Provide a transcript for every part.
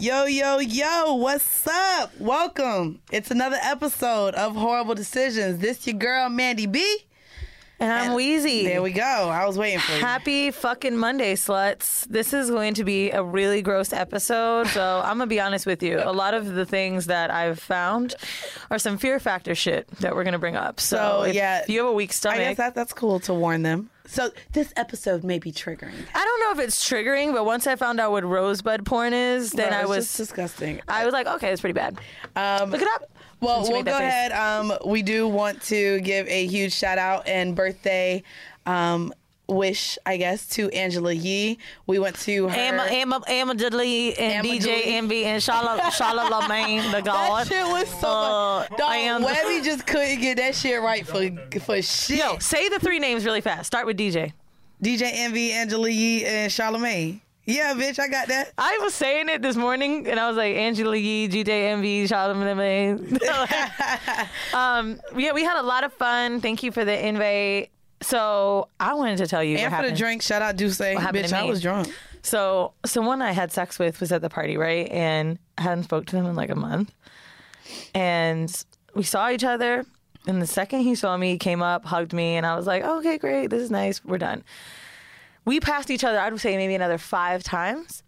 Yo, yo, yo, what's up? Welcome. It's another episode of Horrible Decisions. This your girl, Mandy B. And I'm Wheezy. There we go. I was waiting for you. Happy fucking Monday, sluts. This is going to be a really gross episode. So I'm going to be honest with you. A lot of the things that I've found are some fear factor shit that we're going to bring up. So, So, if yeah. you have a weak I stomach. guess that, that's cool to warn them. So this episode may be triggering. I don't know if it's triggering, but once I found out what rosebud porn is, then Bro, I was just disgusting. I was like, okay, it's pretty bad. Um, Look it up. Well, we'll go face. ahead. Um, we do want to give a huge shout out and birthday um, wish, I guess, to Angela Yee. We went to her. Emma, Emma, Emma Lee and Emma DJ. Envy and Charlotte, Charlotte Lamaine, the God. that shit was so. Uh, Dog, and- Webby just couldn't get that shit right for for shit. Yo, say the three names really fast. Start with DJ. DJ Envy, Angela Yee, and Charlamagne. Yeah, bitch, I got that. I was saying it this morning, and I was like, Angela Yee, DJ Envy, Charlamagne. um, yeah, we had a lot of fun. Thank you for the invite. So I wanted to tell you And for the drink, shout out Duce. happened Bitch, I was drunk. So someone I had sex with was at the party, right? And I hadn't spoke to them in like a month. And we saw each other. And the second he saw me, he came up, hugged me, and I was like, okay, great, this is nice, we're done. We passed each other, I would say maybe another five times.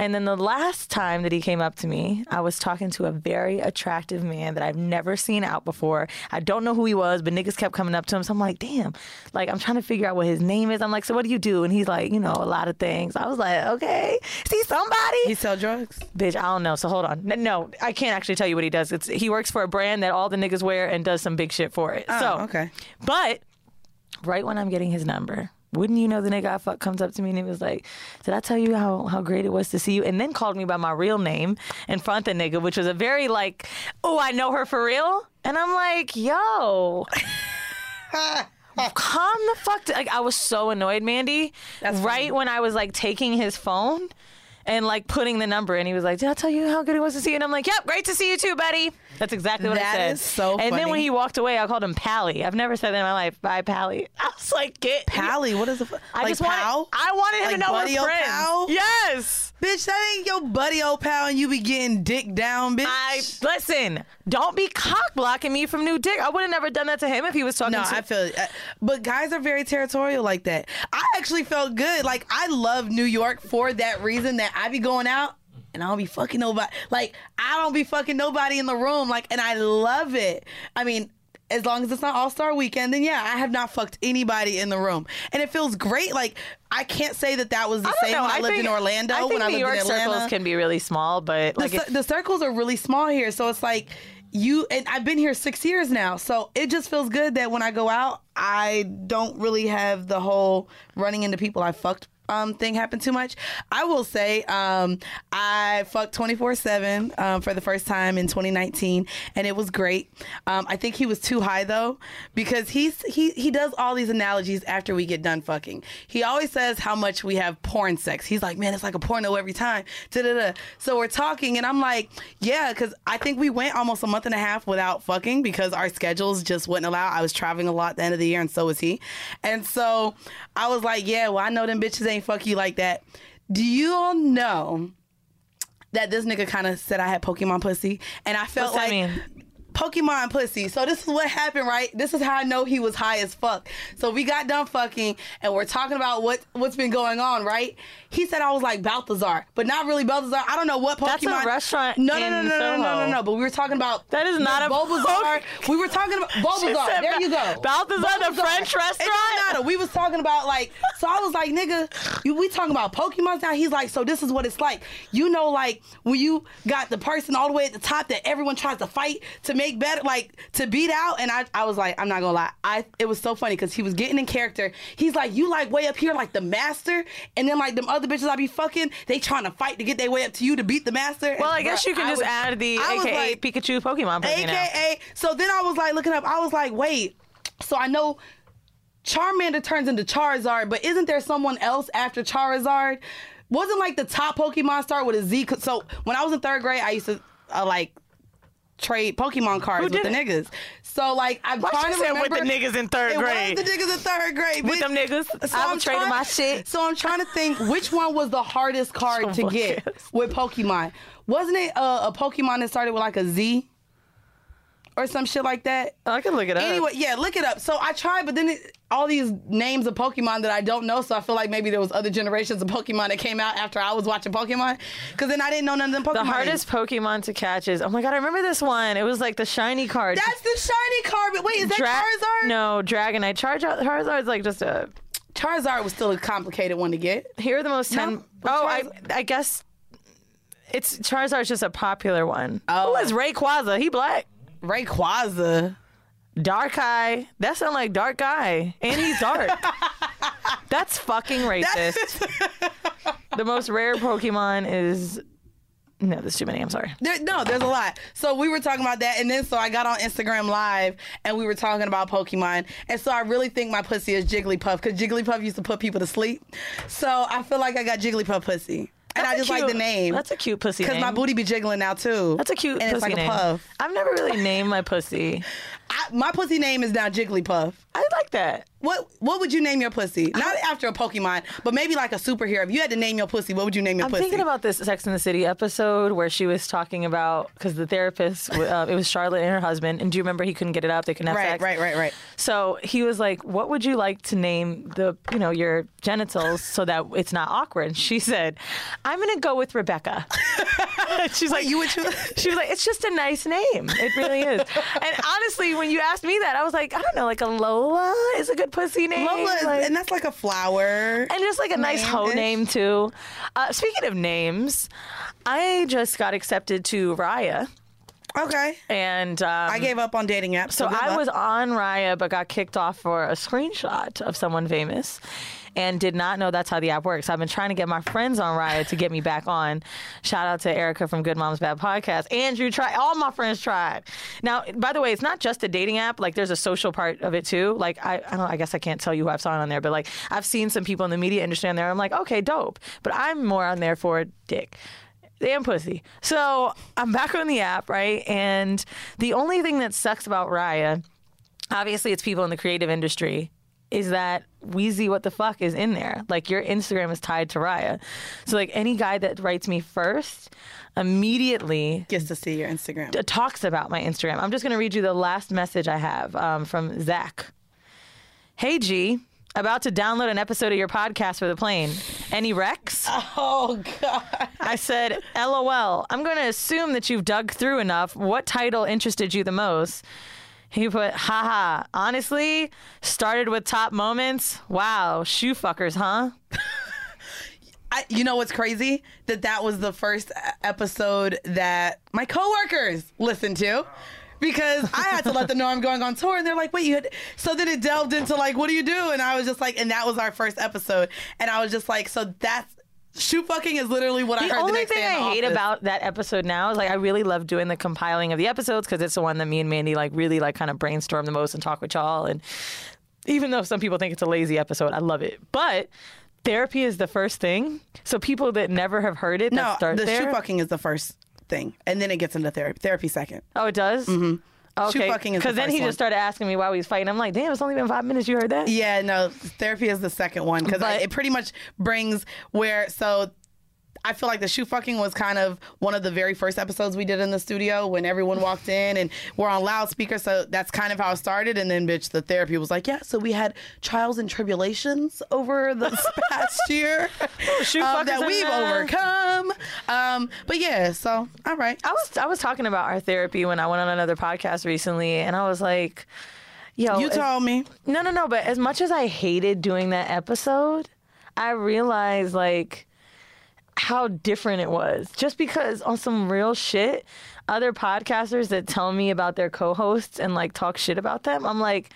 And then the last time that he came up to me, I was talking to a very attractive man that I've never seen out before. I don't know who he was, but niggas kept coming up to him. So I'm like, damn. Like, I'm trying to figure out what his name is. I'm like, so what do you do? And he's like, you know, a lot of things. I was like, okay. see somebody? He sell drugs. Bitch, I don't know. So hold on. No, I can't actually tell you what he does. It's he works for a brand that all the niggas wear and does some big shit for it. Oh, so okay. But right when I'm getting his number, wouldn't you know the nigga I fuck comes up to me and he was like, Did I tell you how, how great it was to see you? And then called me by my real name in front of the nigga, which was a very like, oh, I know her for real. And I'm like, yo. Calm the fuck down. Like I was so annoyed, Mandy. That's right funny. when I was like taking his phone and like putting the number and he was like, Did I tell you how good it was to see you? And I'm like, Yep, great to see you too, buddy. That's exactly what I said. is so And then when he walked away, I called him Pally. I've never said that in my life. Bye, Pally. I was like, get Pally, what is the fu- I like just pal? wanted, I wanted him Like to know buddy we're friends. pal? Yes. Bitch, that ain't your buddy old pal, and you be getting dick down, bitch. I listen. Don't be cock blocking me from new dick. I would have never done that to him if he was talking to No, to. I feel it. Uh, But guys are very territorial like that. I actually felt good. Like, I love New York for that reason that I be going out and I don't be fucking nobody. Like, I don't be fucking nobody in the room. Like, and I love it. I mean, as long as it's not All Star Weekend, then yeah, I have not fucked anybody in the room, and it feels great. Like I can't say that that was the I same know. when I, lived think- in Orlando. I think when I New lived York in Atlanta, circles can be really small, but the, like if, the circles are really small here so it's like you and i've been here six years now so it just feels good that when i go out i don't really have the whole running into people i fucked um, thing happen too much. I will say um, I fucked 24 7 um, for the first time in 2019 and it was great. Um, I think he was too high though because he's he, he does all these analogies after we get done fucking. He always says how much we have porn sex. He's like, man, it's like a porno every time. Da-da-da. So we're talking and I'm like, yeah, because I think we went almost a month and a half without fucking because our schedules just wouldn't allow. I was traveling a lot at the end of the year and so was he. And so I was like, yeah, well, I know them bitches ain't fuck you like that. Do you all know that this nigga kind of said I had Pokemon pussy? And I felt What's that like mean? Pokemon pussy. So this is what happened, right? This is how I know he was high as fuck. So we got done fucking and we're talking about what what's been going on, right? He said I was like Balthazar, but not really Balthazar. I don't know what Pokemon. That's a restaurant No, no, no, no, no, no, no, no. But we were talking about That is not a Bulbasaur. We were talking about Bulbasaur. There you go. Balthazar, the French restaurant? matter. We was talking about like, so I was like, nigga, you, we talking about Pokemon now. He's like, so this is what it's like. You know, like when you got the person all the way at the top that everyone tries to fight to make better, like to beat out. And I, I was like, I'm not gonna lie, I it was so funny because he was getting in character. He's like, you like way up here like the master, and then like them other bitches I be fucking, they trying to fight to get their way up to you to beat the master. Well, I guess bruh, you can I just was- add the I AKA like- Pikachu Pokemon pussy now. AKA. So then I was like looking up. I was like, wait. So I know Charmander turns into Charizard, but isn't there someone else after Charizard? Wasn't like the top Pokemon start with a Z? So when I was in third grade, I used to uh, like trade Pokemon cards with the niggas. So like I'm Why trying to remember with the niggas in third grade? the niggas in third grade. With bitch. them niggas, So I I'm trading trying- my shit. So I'm trying to think which one was the hardest card to get with Pokemon. Wasn't it uh, a Pokemon that started with like a Z or some shit like that? I can look it up. Anyway, yeah, look it up. So I tried, but then it, all these names of Pokemon that I don't know. So I feel like maybe there was other generations of Pokemon that came out after I was watching Pokemon. Because then I didn't know none of them Pokemon. the hardest Pokemon to catch is oh my god, I remember this one. It was like the shiny card. That's the shiny card. But wait, is that Dra- Charizard? No, Dragonite. Charizard. Charizard's like just a. Charizard was still a complicated one to get. Here are the most ten. No, oh, I I guess. It's Charizard's just a popular one. Oh. Who is Rayquaza? He black. Rayquaza. Dark Eye. That sounds like Dark Eye. And he's dark. That's fucking racist. the most rare Pokemon is. No, there's too many. I'm sorry. There, no, there's a lot. So we were talking about that, and then so I got on Instagram Live, and we were talking about Pokemon, and so I really think my pussy is Jigglypuff because Jigglypuff used to put people to sleep. So I feel like I got Jigglypuff pussy, and I That's just like the name. That's a cute pussy because my booty be jiggling now too. That's a cute and pussy it's like name. a puff. I've never really named my pussy. I, my pussy name is now Jigglypuff. I like that. What What would you name your pussy? Not after a Pokemon, but maybe like a superhero. If you had to name your pussy, what would you name your pussy? I'm pussy? thinking about this Sex in the City episode where she was talking about because the therapist, uh, it was Charlotte and her husband, and do you remember he couldn't get it up? They couldn't have right, sex. right, right, right. right. So he was like, "What would you like to name the, you know, your genitals so that it's not awkward?" And she said, "I'm gonna go with Rebecca." She's like, you would choose- She was like, "It's just a nice name. It really is." and honestly, when you asked me that, I was like, "I don't know, like a Lola is a good pussy name." Lola, is- Like- and that's like a flower. and just like a nice hoe Name-ish. too. Uh, speaking of names, I just got accepted to Raya, Okay. and um, I gave up on dating apps. so good I was on Raya, but got kicked off for a screenshot of someone famous. And did not know that's how the app works. I've been trying to get my friends on Raya to get me back on. Shout out to Erica from Good Moms Bad Podcast. Andrew tried. All my friends tried. Now, by the way, it's not just a dating app. Like, there's a social part of it too. Like, I, I don't. I guess I can't tell you who I've saw on there, but like, I've seen some people in the media industry on there. I'm like, okay, dope. But I'm more on there for dick damn pussy. So I'm back on the app, right? And the only thing that sucks about Raya, obviously, it's people in the creative industry, is that Wheezy, what the fuck, is in there. Like your Instagram is tied to Raya. So like any guy that writes me first, immediately gets to see your Instagram. t- talks about my Instagram. I'm just gonna read you the last message I have um, from Zach. Hey G, about to download an episode of your podcast for the plane. Any wrecks? Oh God. I said, LOL. I'm going to assume that you've dug through enough. What title interested you the most? He put, haha. Honestly, started with top moments. Wow, shoe fuckers, huh? I, you know what's crazy? That that was the first episode that my coworkers listened to. Because I had to let them know I'm going on tour, and they're like, "Wait, you?" Had... So then it delved into like, "What do you do?" And I was just like, and that was our first episode, and I was just like, "So that's shoe fucking is literally what I The heard." only the only thing day in the I hate office. about that episode now is like I really love doing the compiling of the episodes because it's the one that me and Mandy like really like kind of brainstorm the most and talk with y'all. And even though some people think it's a lazy episode, I love it. But therapy is the first thing. So people that never have heard it that no, start the there. shoe fucking is the first thing, and then it gets into therapy. Therapy second. Oh, it does. Mm-hmm. Okay, fucking is the because then first he one. just started asking me why we was fighting. I'm like, damn, it's only been five minutes. You heard that? Yeah, no, therapy is the second one because But- it pretty much brings where so. I feel like the shoe fucking was kind of one of the very first episodes we did in the studio when everyone walked in and we're on loudspeaker. So that's kind of how it started. And then, bitch, the therapy was like, yeah, so we had trials and tribulations over this past year shoe um, that we've overcome. Um, but yeah, so, all right. I was I was talking about our therapy when I went on another podcast recently, and I was like, yo, You as- told me. no, no, no. But as much as I hated doing that episode, I realized like how different it was. Just because on some real shit, other podcasters that tell me about their co-hosts and like talk shit about them, I'm like,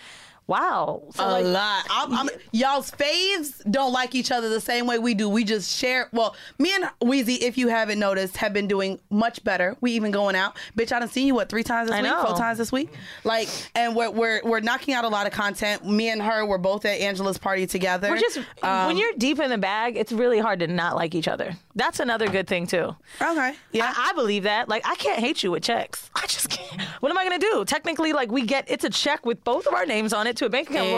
wow. So a like, lot. I'm, I'm, y'all's faves don't like each other the same way we do. We just share. Well, me and Wheezy, if you haven't noticed, have been doing much better. We even going out. Bitch, I done seen you what three times this I week, know. four times this week. Like, and we're we're we're knocking out a lot of content. Me and her were both at Angela's party together. we're just Um, when you're deep in the bag, it's really hard to not like each other. That's another good thing too. Okay. Yeah. I, I believe that. Like, I can't hate you with checks. I just can't. What am I gonna do? Technically, like, we get it's a check with both of our names on it to a bank account. It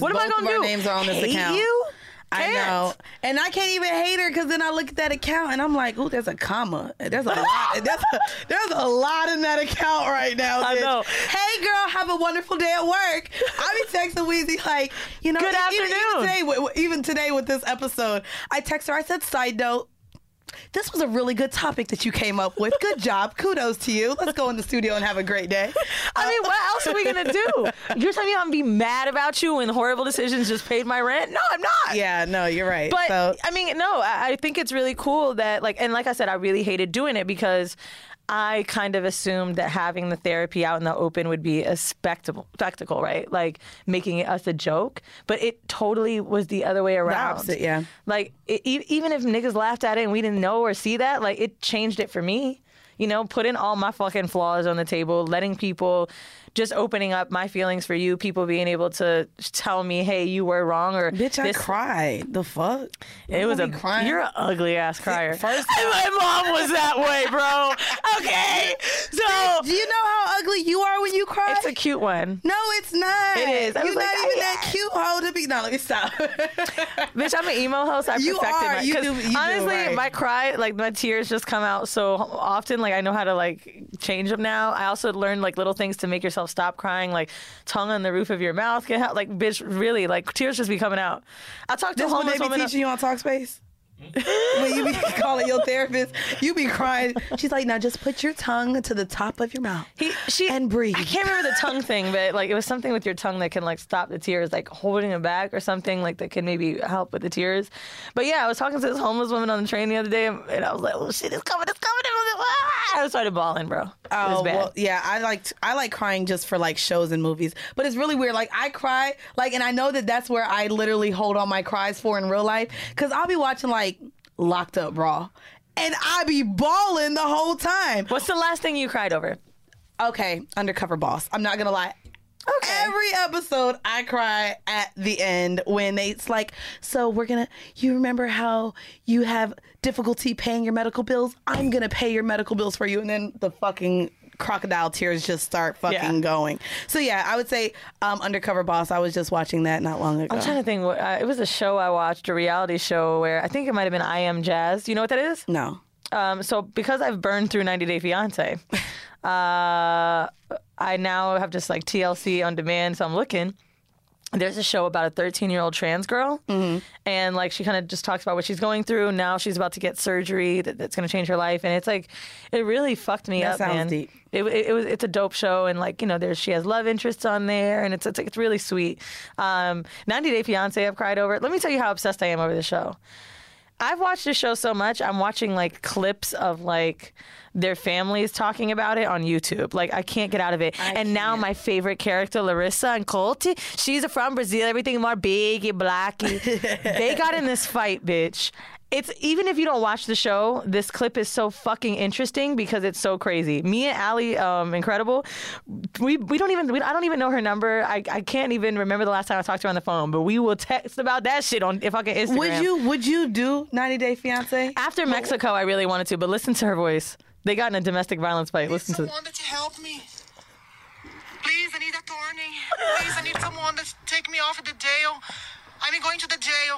What am I- am I gonna of our do? names are on this Hate account. You? I Can't. know, and I can't even hate her because then I look at that account and I'm like, "Ooh, there's a comma. There's a lot. There's a, there's a lot in that account right now." I bitch. know. Hey, girl, have a wonderful day at work. I be texting Wheezy like, you know, Good e- even- afternoon. Even today, w- w- even today with this episode, I text her. I said, "Side note." This was a really good topic that you came up with. Good job. Kudos to you. Let's go in the studio and have a great day. I mean, what else are we gonna do? You're telling me I'm gonna be mad about you when horrible decisions just paid my rent? No, I'm not. Yeah, no, you're right. But so, I mean, no, I, I think it's really cool that like, and like I said, I really hated doing it because I kind of assumed that having the therapy out in the open would be a spectacle, spectacle, right? Like making us a joke. But it totally was the other way around. opposite, yeah. Like it, even if niggas laughed at it and we didn't know or see that, like it changed it for me. You know, putting all my fucking flaws on the table, letting people just opening up my feelings for you, people being able to tell me, "Hey, you were wrong," or bitch, I this- cried. The fuck? it was a crying. you're an ugly ass crier. first- my mom was that way, bro. Okay, so Do you know how ugly you are when you cry? it's a cute one, no, it's not. It is. I You're not like, even that cute. Hold to be. No, let me stop. bitch. I'm an emo host. I You perfected are. my. You do- you do, honestly, right. my cry, like my tears, just come out so often. Like I know how to like change them now. I also learned like little things to make yourself stop crying, like tongue on the roof of your mouth can help. Like bitch, really, like tears just be coming out. I talked to This a when they homeless be woman. teaching you on Talkspace. When you be calling your therapist, you be crying. She's like, now just put your tongue to the top of your mouth He, she, and breathe. I can't remember the tongue thing, but like it was something with your tongue that can like stop the tears, like holding it back or something like that can maybe help with the tears. But yeah, I was talking to this homeless woman on the train the other day, and I was like, "Oh shit, it's coming, it's coming!" And I was like, "Ah!" I started bawling, bro. it was Oh bad. well, yeah. I like I like crying just for like shows and movies, but it's really weird. Like I cry, like, and I know that that's where I literally hold all my cries for in real life, because I'll be watching like Locked Up Raw, and I be bawling the whole time. What's the last thing you cried over? Okay, Undercover Boss. I'm not gonna lie. Okay. Every episode, I cry at the end when they, it's like, so we're gonna. You remember how you have difficulty paying your medical bills? I'm gonna pay your medical bills for you, and then the fucking crocodile tears just start fucking Yeah. going. So yeah, I would say um, Undercover Boss. I was just watching that not long ago. I'm trying to think. what- Uh, it was a show I watched, a reality show where I think it might have been I Am Jazz. Do you know what that is? no. Um, so because I've burned through 90 Day Fiance, uh, I now have just like TLC on demand. So I'm looking. There's a show about a 13 year old trans girl, and like she kind of just talks about what she's going through. Now she's about to get surgery that, that's going to change her life, and it's like it really fucked me That up, sounds man. deep. It, it, it was it's a dope show, and like you know, there's she has love interests on there, and it's it's, it's really sweet. Um, 90 Day Fiance, I've cried over. it. Let me tell you how obsessed I am over the show. I've watched this show so much. I'm watching like clips of like their families talking about it on YouTube. Like I can't get out of it. and now can't. my favorite character, Larissa and Colty, she's from Brazil. Everything more biggy, blacky. they got in this fight, bitch. It's even if you don't watch the show, this clip is so fucking interesting because it's so crazy. Me and Ali, um, incredible. We we don't even we, I don't even know her number. I, I can't even remember the last time I talked to her on the phone. But we will text about that shit on if I can Instagram. Would you Would you do 90 Day Fiance? After Mexico, I really wanted to, but listen to her voice. They got in a domestic violence fight. Listen to. someone to help me. Please, I need a attorney. Please, I need someone to take me off of the jail. I'm going to the jail.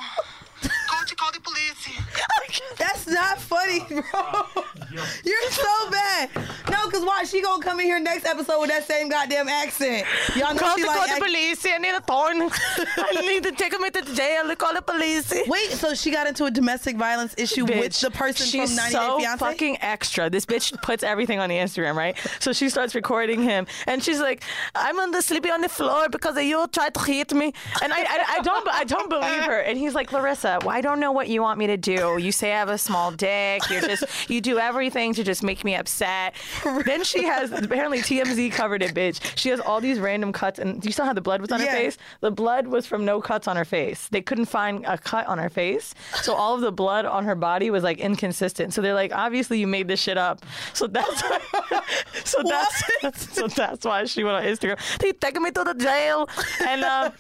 Go to call the police. That's not funny, bro. You're so bad. No, because why? She gonna come in here next episode with that same goddamn accent. Y'all know Call she the, like. call the act- police. I need a thorn. I need to take me to the jail. To call the police. Wait, so she got into a domestic violence issue with the person she's from 90 so Day Fiance? fucking extra. This bitch puts everything on the Instagram, right? So she starts recording him, and she's like, "I'm on the sleeping on the floor because you tried to hit me," and I, I, I don't, I don't believe her. And he's like, "Larissa, well, I don't know what you want me to do. You say I have a small dick. you're just you do everything to just make me upset. then she has apparently TMZ covered it, bitch. She has all these random cuts, and you saw how the blood was on Yeah. her face. The blood was from no cuts on her face. They couldn't find a cut on her face, so all of the blood on her body was like inconsistent. So they're like, obviously you made this shit up. So that's why, so that's so that's why she went on Instagram. They taking me to the jail, and um,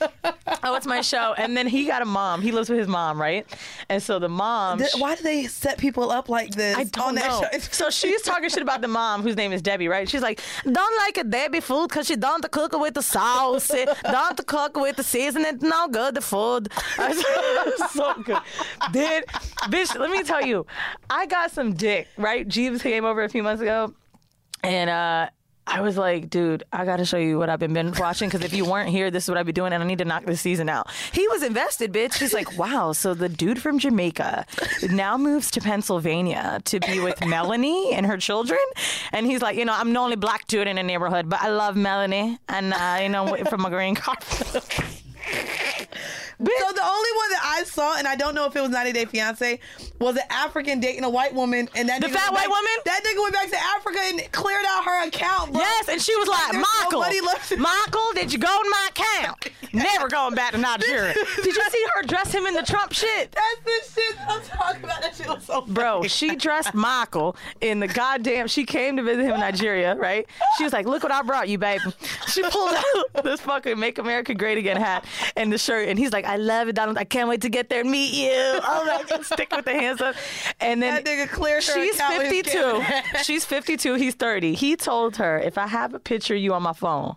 oh, it's my show. And then he got a mom. He lives with his mom, right? And so the mom. Th- Why do they set people up like this I don't on that know. show? So she's talking shit about the mom, whose name is Debbie, right? She's like, don't like a Debbie food because she don't cook it with the sauce, don't cook with the seasoning, no good the food. So good, dude. Bitch, let me tell you, I got some dick, right? Jeeves came over a few months ago, and uh. I was like, dude, I gotta show you what I've been binge watching because if you weren't here, this is what I'd be doing, and I need to knock this season out. He was invested, bitch. He's like, wow. So the dude from Jamaica now moves to Pennsylvania to be with Melanie and her children, and he's like, you know, I'm the only black dude in the neighborhood, but I love Melanie, and uh, you know, waiting for my green card. So the only one that I saw, and I don't know if it was 90 Day Fiance, was an African dating a white woman, and that The fat white back- woman? That nigga went back to Africa and cleared out her account, bro. Yes, and she was like, Michael. Michael, did you go in my account? Never going back to Nigeria. Did you see her dress him in the Trump shit? That's the shit I'm talking about. That shit was so Bro, she dressed Michael in the goddamn. She came to visit him in Nigeria, right? She was like, "Look what I brought you, babe." She pulled out this fucking "Make America Great Again" hat and the shirt, and he's like, "I love it, Donald. I can't wait to get there and meet you." Oh my god, stick with the hands up. And then That nigga cleared her she's account with his 52. She's 52. He's 30. He told her, "If I have a picture of you on my phone."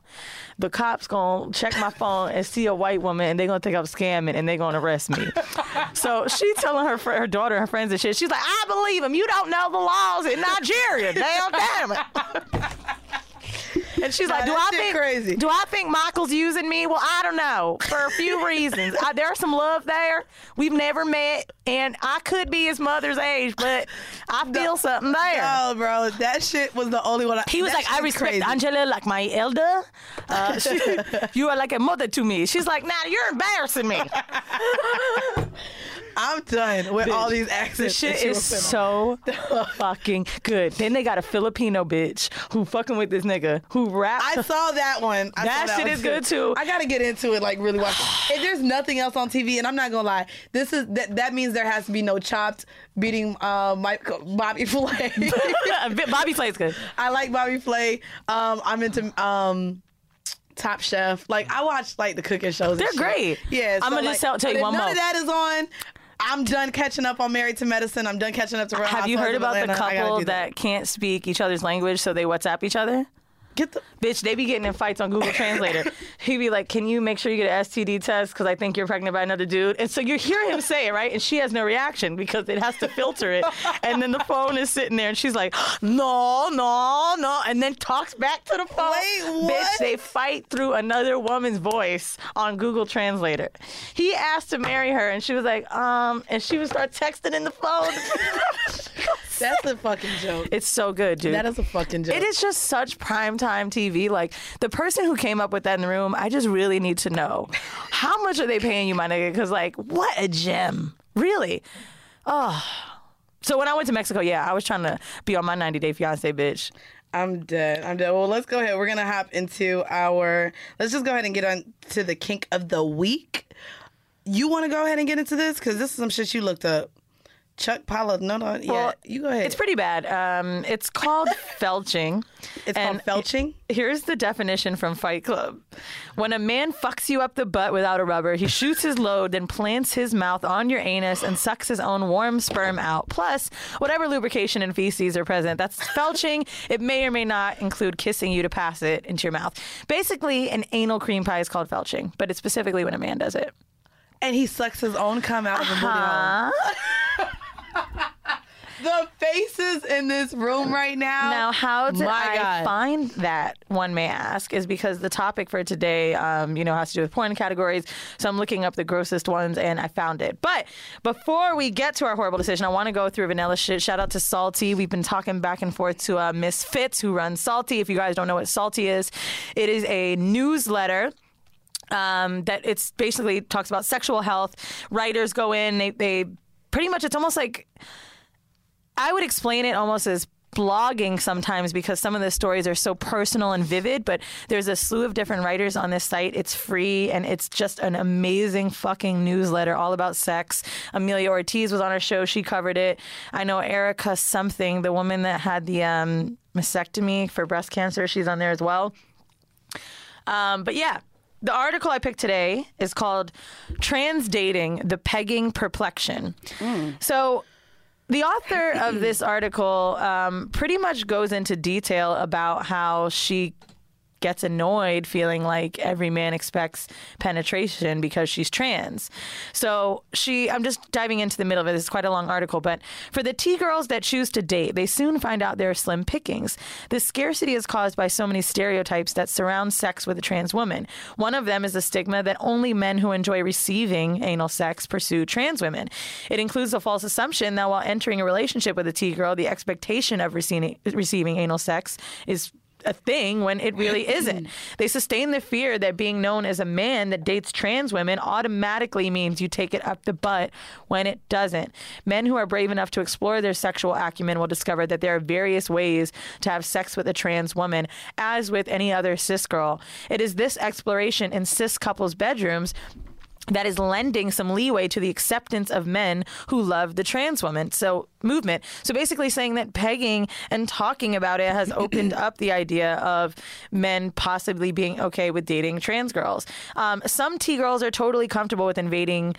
The cops gonna check my phone and see a white woman, and they gonna think I'm scamming, and they gonna arrest me. So she telling her her daughter, her friends, and shit. She's like, I believe him. You don't know the laws in Nigeria. Damn, damn it. And she's like, "Do I think crazy. do I think Michael's using me? Well, I don't know for a few reasons. I, there's some love there. We've never met, and I could be his mother's age, but I feel something there." Oh, bro, that shit was the only one. I, He was like, I respect crazy. Angela like my elder. Uh, she- you are like a mother to me. She's like, nah, you're embarrassing me. I'm done with all these The accents. shit is was putting on. so fucking good. Then they got a Filipino bitch who fucking with this nigga who rap. I saw that one. I That saw shit one is good, too. I gotta get into it, like really watch. it. If there's nothing else on TV, and I'm not gonna lie, this is that. That means there has to be no chopped beating uh, Mike, Bobby Flay. Bobby Flay's good. I like Bobby Flay. Um, I'm into um, Top Chef. Like I watch like the cooking shows. They're great. Yeah, I'm gonna like, just tell- tell you one none more. of that is on. I'm done catching up on Married to Medicine. I'm done catching up to Real Have you heard about the Atlanta. Gotta couple that. can't speak each other's language, so they WhatsApp each other? Get the Bitch, they be getting in fights on Google Translator. He be like, "Can you make sure you get an STD test because I think you're pregnant by another dude?" And so you hear him say it, right? And she has no reaction because it has to filter it. And then the phone is sitting there, and she's like, "No, no, no," and then talks back to the phone. Wait, Bitch, they fight through another woman's voice on Google Translator. He asked to marry her, and she was like, "Um," and she would start texting in the phone. That's a fucking joke. it's so good, dude. That is a fucking joke. It is just such primetime TV. Like the person who came up with that in the room, I just really need to know how much are they paying you, my nigga? Because like, what a gem, really. Oh. So when I went to Mexico, yeah, I was trying to be on my 90 Day Fiance, bitch. I'm dead. I'm dead. Well, let's go ahead. We're gonna hop into our. Let's just go ahead and get on to the kink of the week. You want to go ahead and get into this because this is some shit you looked up. Chuck Palahniuk. No, no. Yeah, Well, you go ahead. It's pretty bad. Um, it's called felching. It's And called felching. Here's the definition from Fight Club. When a man fucks you up the butt without a rubber, he shoots his load, then plants his mouth on your anus and sucks his own warm sperm out. Plus, whatever lubrication and feces are present. That's felching. It may or may not include kissing you to pass it into your mouth. Basically, an anal cream pie is called felching, but it's specifically when a man does it. and he sucks his own cum out of a booty hole. The faces in this room right now. Now, how did I God. find that? One may ask, is because the topic for today, um, you know, has to do with porn categories. So I'm looking up the grossest ones, and I found it. But before we get to our horrible decision, I want to go through vanilla shit. Shout out to Salty. We've been talking back and forth to uh, Miss Fitz, who runs Salty. If you guys don't know what Salty is, it is a newsletter um, that it's basically talks about sexual health. Writers go in, they, they pretty much it's almost like I would explain it almost as blogging sometimes because some of the stories are so personal and vivid, but there's a slew of different writers on this site. It's free and it's just an amazing fucking newsletter all about sex. Amelia Ortiz was on our show. She covered it. I know Erica something, the woman that had the um, mastectomy for breast cancer, she's on there as well. Um, but yeah, the article I picked today is called Trans Dating The Pegging Perplexion. So, the author of this article um, pretty much goes into detail about how she gets annoyed feeling like every man expects penetration because she's trans. So she, I'm just diving into the middle of it. It's quite a long article, but for the T girls that choose to date, they soon find out there are slim pickings. This scarcity is caused by so many stereotypes that surround sex with a trans woman. One of them is the stigma that only men who enjoy receiving anal sex pursue trans women. It includes the false assumption that while entering a relationship with a T girl, the expectation of receiving, receiving anal sex is a thing when it really isn't. They sustain the fear that being known as a man that dates trans women automatically means you take it up the butt when it doesn't. Men who are brave enough to explore their sexual acumen will discover that there are various ways to have sex with a trans woman, as with any other cis girl. It is this exploration in cis couples' bedrooms that is lending some leeway to the acceptance of men who love the trans woman. So movement. So basically saying that pegging and talking about it has opened up the idea of men possibly being okay with dating trans girls. Um, some T girls are totally comfortable with invading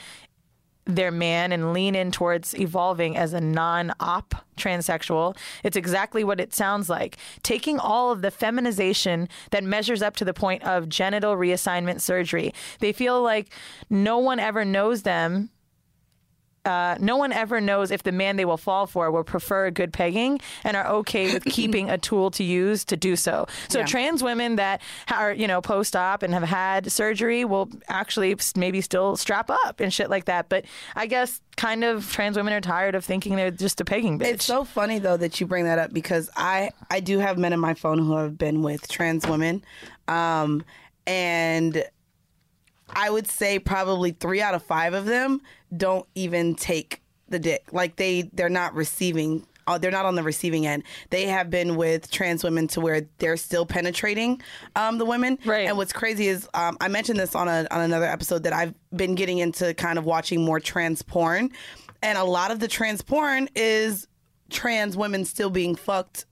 their man and lean in towards evolving as a non-op transsexual. It's exactly what it sounds like. Taking all of the feminization that measures up to the point of genital reassignment surgery. They feel like no one ever knows them uh, no one ever knows if the man they will fall for will prefer a good pegging and are okay with keeping a tool to use to do so. So Yeah. trans women that are you know post op and have had surgery will actually maybe still strap up and shit like that. But I guess kind of trans women are tired of thinking they're just a pegging bitch. It's so funny though that you bring that up because I I do have men in my phone who have been with trans women, um, and I would say probably three out of five of them don't even take the dick. Like they they're not receiving. Uh, they're not on the receiving end. They have been with trans women to where they're still penetrating um, the women. Right. And what's crazy is um, I mentioned this on a on another episode that I've been getting into kind of watching more trans porn, and a lot of the trans porn is trans women still being fucked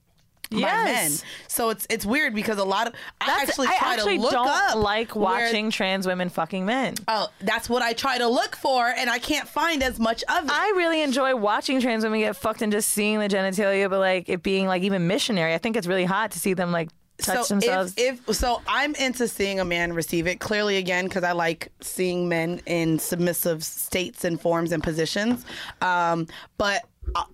by men. Yes. So it's it's weird because a lot of I That's- actually I try actually to look don't up like where- watching trans women fucking men. Oh, that's what I try to look for, and I can't find as much of it. I really enjoy watching trans women get fucked and just seeing the genitalia, but like it being like even missionary. I think it's really hot to see them like touch so themselves. if, if so, I'm into seeing a man receive it clearly again because I like seeing men in submissive states and forms and positions. Um, but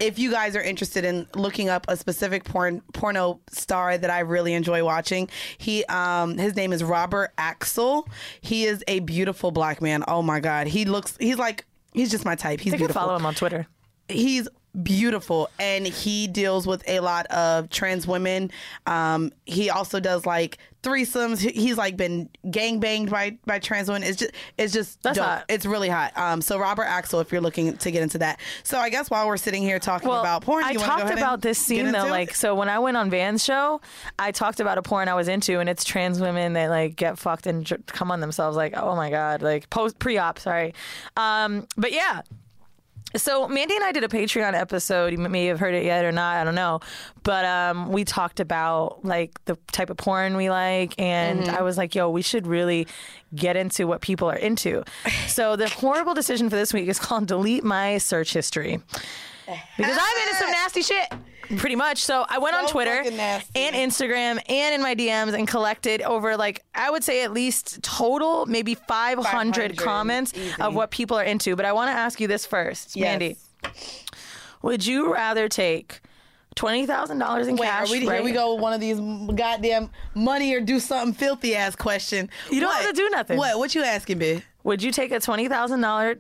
if you guys are interested in looking up a specific porn porno star that I really enjoy watching, he um his name is Robert Axel. He is a beautiful black man. Oh my god, he looks he's like he's just my type. He's I can beautiful follow him on Twitter. he's beautiful and he deals with a lot of trans women um he also does like threesomes he's like been gang banged by by trans women it's just it's just That's dope. hot. it's really hot um so robert axel if you're looking to get into that so i guess while we're sitting here talking Well, about porn I you wanna go talked about this scene though. into Like, it? so when I went on Van's show, I talked about a porn I was into, and it's trans women that like get fucked and come on themselves. Like, oh my god, like post pre-op. Sorry, um, but yeah. So Mandy and I did a Patreon episode. You may have heard it yet or not. I don't know, but um, we talked about like the type of porn we like, and Mm-hmm. I was like, "Yo, we should really get into what people are into." So the horrible decision for this week is called delete my search history because I'm into some nasty shit. Pretty much. So I went on oh Twitter and Instagram and in my DMs and collected over like I would say at least total maybe 500, 500, comments easy. of what people are into. But I want to ask you this first, Yes. Mandy. Would you rather take twenty thousand dollars in Wait, cash? we, here we go with one of these goddamn money or do something filthy ass question. You don't What? have to do nothing. What? What you asking, bitch? Would you take a twenty thousand dollar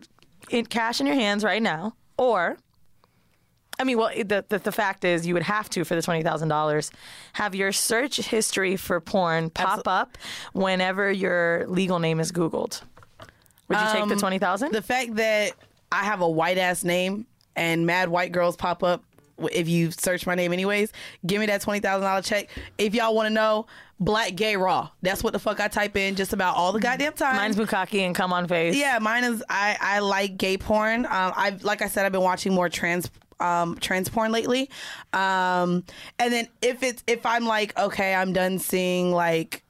in cash in your hands right now, or? I mean, well, the, the the fact is, you would have to for the twenty thousand dollars, have your search history for porn pop up whenever your legal name is Googled. Would you take the twenty thousand? Um, The fact that I have a white ass name and mad white girls pop up if you search my name anyways. Give me that twenty thousand dollar check. If y'all want to know, black gay raw. That's what the fuck I type in just about all the goddamn time. Mine's bukkake and come on face. Yeah, mine is. I I like gay porn. Um, I've like I said, I've been watching more trans um trans porn lately. Um, and then if it's if I'm like okay, I'm done seeing like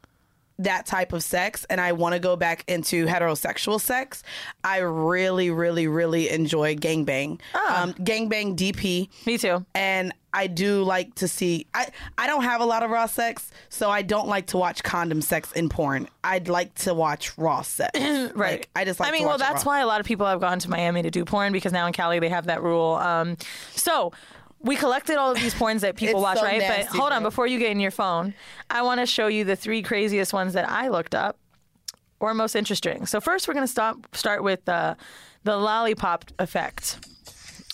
that type of sex and I want to go back into heterosexual sex, I really, really, really enjoy gangbang. Um, gangbang DP. Me too. And I do like to see. I I don't have a lot of raw sex, so I don't like to watch condom sex in porn. I'd like to watch raw sex. Right. Like, I just like. I mean, well, that's raw. why a lot of people have gone to Miami to do porn because now in Cali they have that rule. Um, so we collected all of these porns that people watch, so right? but nasty, hold on, bro. before you get in your phone, I want to show you the three craziest ones that I looked up or most interesting. So first, we're going to stop start with uh, the lollipop effect.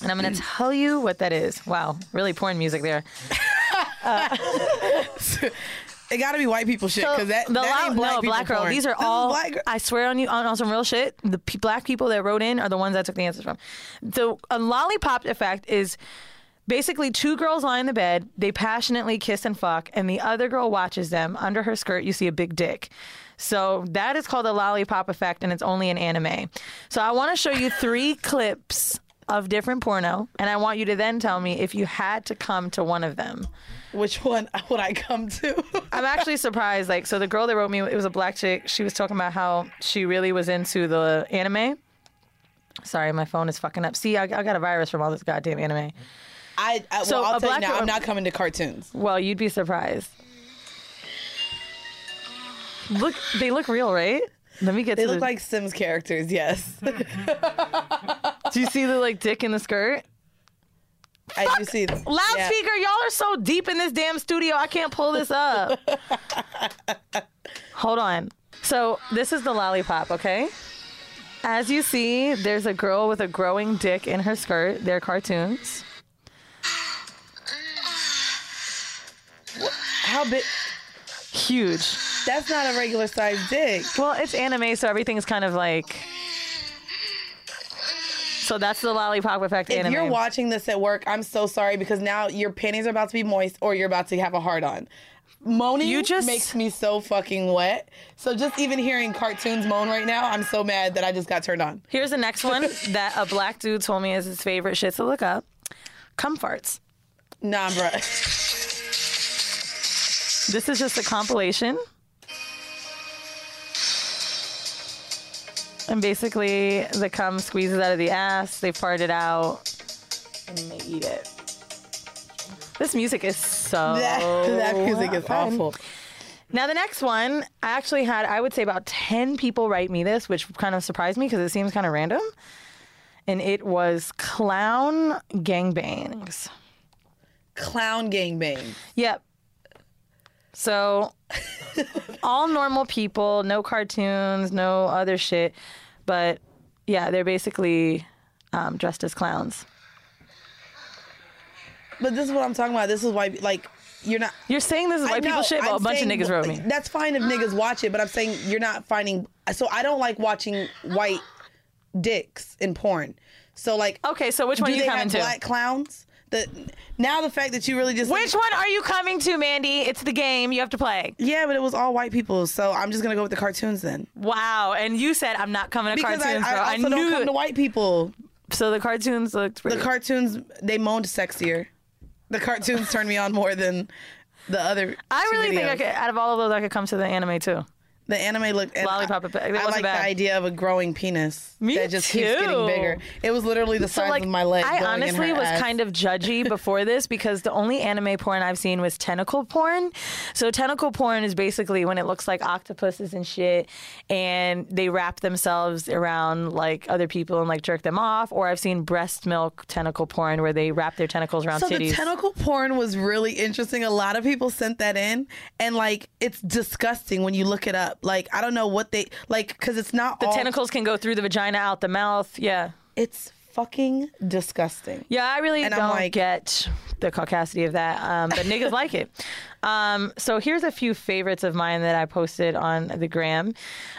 And I'm going to Mm. tell you what that is. Wow, really porn music there. It got to be white people shit So, because that, the that lo- black no people black girl. porn. These are This all. black I swear on you, on, on some real shit. The pe- black people that wrote in are the ones I took the answers from. So a lollipop effect is basically two girls lie in the bed. They passionately kiss and fuck, and the other girl watches them. Under her skirt, you see a big dick. So that is called the lollipop effect, and it's only in anime. So I want to show you three clips of different porno, and I want you to then tell me if you had to come to one of them. Which one would I come to? I'm actually surprised. Like, so the girl that wrote me, it was a black chick. She was talking about how she really was into the anime. Sorry, my phone is fucking up. See, I, I got a virus from all this goddamn anime. I, I So, well, I'll tell you now. I'm not coming to cartoons. Well, you'd be surprised. Look, they look real, right? Let me get They to look the, like Sims characters. Yes, Do you see the like dick in the skirt? I do see. them. Loudspeaker, y'all are so deep in this damn studio. I can't pull this up. Hold on. So this is the lollipop, okay? As you see, there's a girl with a growing dick in her skirt. They're cartoons. How big? Huge. That's not a regular sized dick. Well, it's anime, so everything's kind of like. So that's the lollipop effect If anime. you're watching this at work, I'm so sorry because now your panties are about to be moist or you're about to have a hard on. Moaning You just- makes me so fucking wet. So just even hearing cartoons moan right now, I'm so mad that I just got turned on. Here's the next one that a black dude told me is his favorite shit to look up. Cum farts. Nah, bruh. This is just a compilation. And basically, the cum squeezes out of the ass, they fart it out, and they eat it. This music is so. That, that music is fun. awful. Now, the next one, I actually had, I would say about 10 people write me this, which kind of surprised me because it seems kind of random. And it was clown gangbangs. Clown gangbang. Yep. So, all normal people, no cartoons, no other shit. But yeah, they're basically um, dressed as clowns. But this is what I'm talking about. This is why, like, you're not. You're saying this is I white people know, shit, but I'm a bunch saying- of niggas wrote me. That's fine if niggas watch it, but I'm saying you're not finding. So I don't like watching white dicks in porn. So like, Okay, so which one do are you they coming have to? black clowns? The now the fact that you really just Which one are you coming to, Mandy? It's the game you have to play. Yeah, but it was all white people, so I'm just gonna go with the cartoons then. Wow. And you said I'm not coming to Because cartoons, I, bro. I also knew don't come it. to white people. So the cartoons looked The cartoons they moaned sexier. The cartoons turn me on more than the other. I really think I could, out of all of those, I could come to the anime too. The anime looked and Lollipop I. I like the idea of a growing penis Me that just keeps getting bigger. It was literally the So size like, of my leg. I honestly was ass. kind of judgy before this because the only anime porn I've seen was tentacle porn. So tentacle porn is basically when it looks like octopuses and shit, and they wrap themselves around like other people and like jerk them off. Or I've seen breast milk tentacle porn where they wrap their tentacles around So titties. the tentacle porn was really interesting. A lot of people sent that in, and like it's disgusting when you look it up. Like I don't know what they like because it's not the all, tentacles can go through the vagina, out the mouth. Yeah. It's fucking disgusting. Yeah, I really And don't like- get the caucasity of that, um, but niggas like it. Um, so here's a few favorites of mine that I posted on the gram.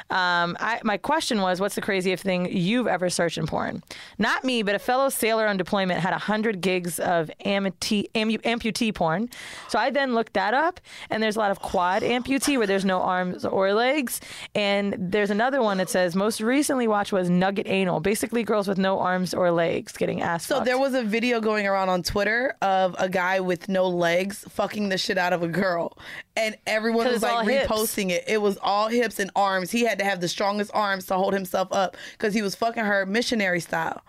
Um, I, my question was, what's the craziest thing you've ever searched in porn? Not me, but a fellow sailor on deployment had 100 gigs of amputee, amputee porn. So I then looked that up, and there's a lot of quad amputee where there's no arms or legs. And there's another one that says, most recently watched was nugget anal, basically girls with no arms or legs getting ass So fucked. there was a video going around on Twitter of a guy with no legs fucking the shit out of a girl, and everyone was like all hips. reposting it. It was all hips and arms. He had to have the strongest arms to hold himself up because he was fucking her missionary style.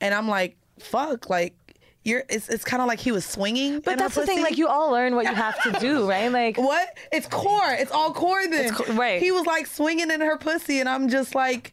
And I'm like, fuck, like you're. It's it's kind of like he was swinging. But that's the thing, like you all learn what you have to do, right? Like What? It's core. It's all core then. co- right. He was like swinging in her pussy, and I'm just like,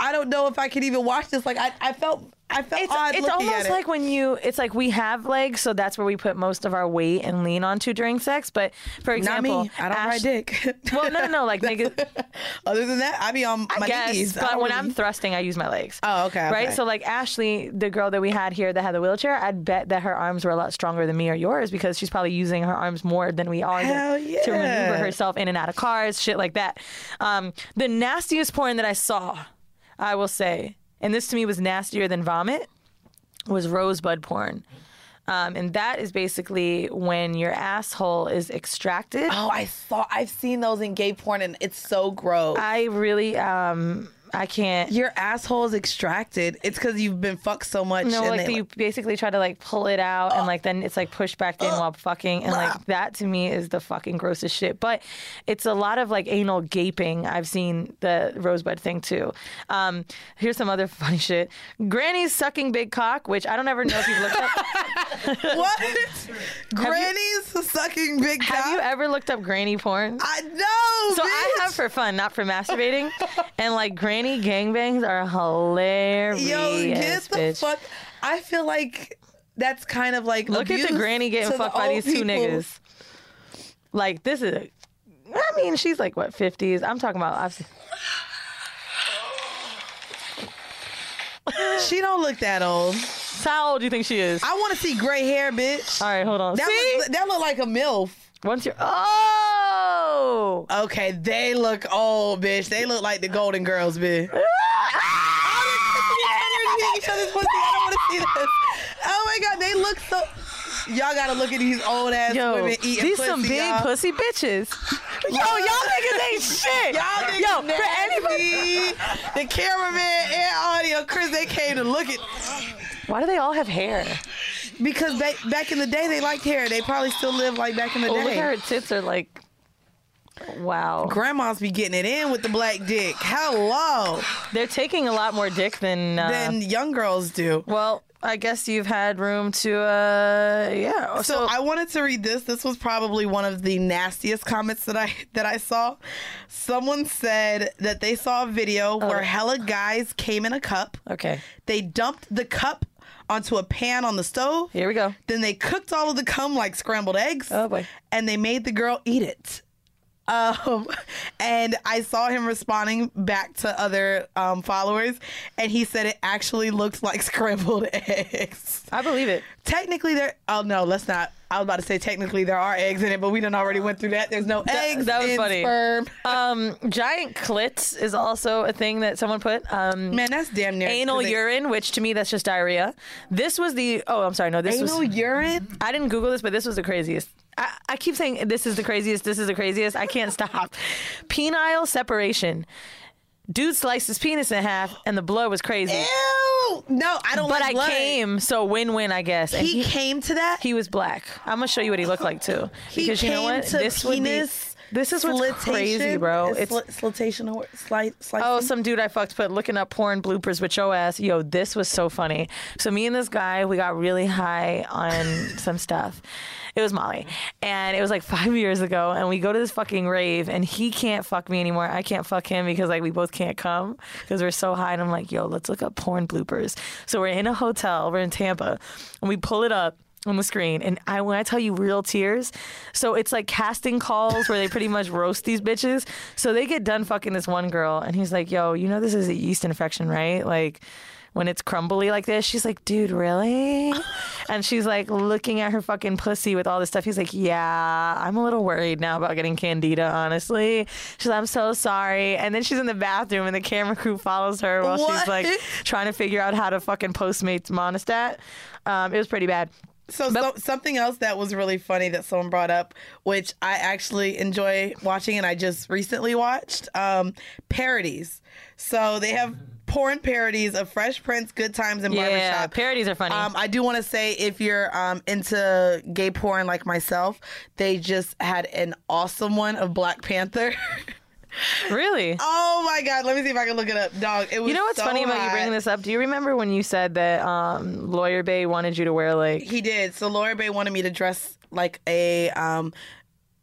I don't know if I could even watch this. Like I, I felt, I felt it's odd it's looking at almost it. like when you it's like we have legs, so that's where we put most of our weight and lean onto during sex. But for example Not me. I don't Ash- ride dick. Well, no, no, no, like niggas. Other than that, I be on my I guess, knees. But when really- I'm thrusting, I use my legs. Oh, okay, Right. okay. So like Ashley, the girl that we had here that had the wheelchair, I'd bet that her arms were a lot stronger than me or yours because she's probably using her arms more than we are to- Hell to yeah. maneuver herself in and out of cars, shit like that. Um, the nastiest porn that I saw, I will say, and this to me was nastier than vomit, was rosebud porn. Um, and that is basically when your asshole is extracted. oh, I saw. I've seen those in gay porn, and it's so gross. I really, um, I can't. Your asshole is extracted. It's because you've been fucked so much. No, and like they, you basically try to like pull it out and like then it's like pushed back in while fucking and like that to me is the fucking grossest shit. But it's a lot of like anal gaping. I've seen the rosebud thing too. Um, here's some other funny shit. Granny's sucking big cock, which I don't ever know if you've looked up. what? Granny's sucking big cock. Have you ever looked up granny porn? I know. So I have for fun, not for masturbating. and like granny gangbangs are hilarious. Yo, get the bitch. fuck. I feel like that's kind of like Look at the granny getting to the fucked by these two niggas. Like this is, I mean, she's like what fifties. I'm talking about. I've seen, She don't look that old. how old do you think she is? I want to see gray hair, bitch. All right, hold on. That See, look, that look like a milf. once you're oh, Oh. Okay, they look old, bitch. They look like the Golden Girls, bitch. each other's pussy. I don't want to see this. Oh my god, they look so. Y'all gotta look at these old ass yo, women eating these pussy. some big y'all. pussy bitches. Yo, y'all niggas ain't shit. Y'all niggas yo, for anybody. The cameraman and audio, Chris, they came to look at why do they all have hair? because they, back in the day they liked hair. They probably still live like back in the Oh, look day. at her tits are like, wow. Grandmas be getting it in with the black dick. Hello, They're taking a lot more dick than. Uh, than young girls do. well, I guess you've had room to. uh Yeah. So I wanted to read this. This was probably one of the nastiest comments that I that I saw. Someone said that they saw a video Oh. where hella guys came in a cup. Okay. They dumped the cup onto a pan on the stove. Here we go. Then they cooked all of the cum like scrambled eggs. Oh, boy. And they made the girl eat it. Um, and I saw him responding back to other um, followers, and he said it actually looked like scrambled eggs. I believe it. Technically, there. Oh no, let's not. I was about to say technically there are eggs in it, but we done already went through that. There's no eggs. that was in funny. Sperm. Um, giant clits is also a thing that someone put. Um, Man, that's damn near anal they- urine, which to me that's just diarrhea. This was the. Oh, I'm sorry. No, this is. Anal was. urine. I didn't Google this, but this was the craziest. I, I keep saying this is the craziest. This is the craziest. I can't stop. Penile separation. Dude sliced his penis in half, and the blood was crazy. Ew. No, I don't But like I blood. came, so win-win, I guess. And He, came to that. He was black. I'm gonna show you what he looked like too. He Because you know what? to this would be. This is what's crazy, bro. It's sli- slitation or slice? Oh, some dude I fucked put looking up porn bloopers with your ass. Yo, this was so funny. So me and this guy, we got really high on some stuff. It was Molly. And it was like five years ago. And we go to this fucking rave and he can't fuck me anymore. I can't fuck him because like we both can't come because we're so high. And I'm like, yo, let's look up porn bloopers. So we're in a hotel. We're in Tampa and we pull it up on the screen, and I when I tell you real tears, so it's like casting calls where they pretty much roast these bitches. So they get done fucking this one girl, and he's like, "Yo, you know this is a yeast infection, right? Like." When it's crumbly like this, she's like, dude, really? and she's like looking at her fucking pussy with all this stuff. He's like, yeah, I'm a little worried now about getting candida, honestly. She's like, I'm so sorry. And then she's in the bathroom and the camera crew follows her while What? she's like trying to figure out how to fucking Postmates Monistat. Um, it was pretty bad. So, so something else that was really funny that someone brought up, which I actually enjoy watching, and I just recently watched um, parodies. So they have porn parodies of Fresh Prince, Good Times, and Yeah, Barbershop. parodies are funny. Um, I do want to say if you're um, into gay porn like myself, they just had an awesome one of Black Panther. really? oh my god, let me see if I can look it up, dog. It was You know what's so funny about you bringing this up? Do you remember when you said that um, Lawyer Bay wanted you to wear like He did. So Lawyer Bay wanted me to dress like a um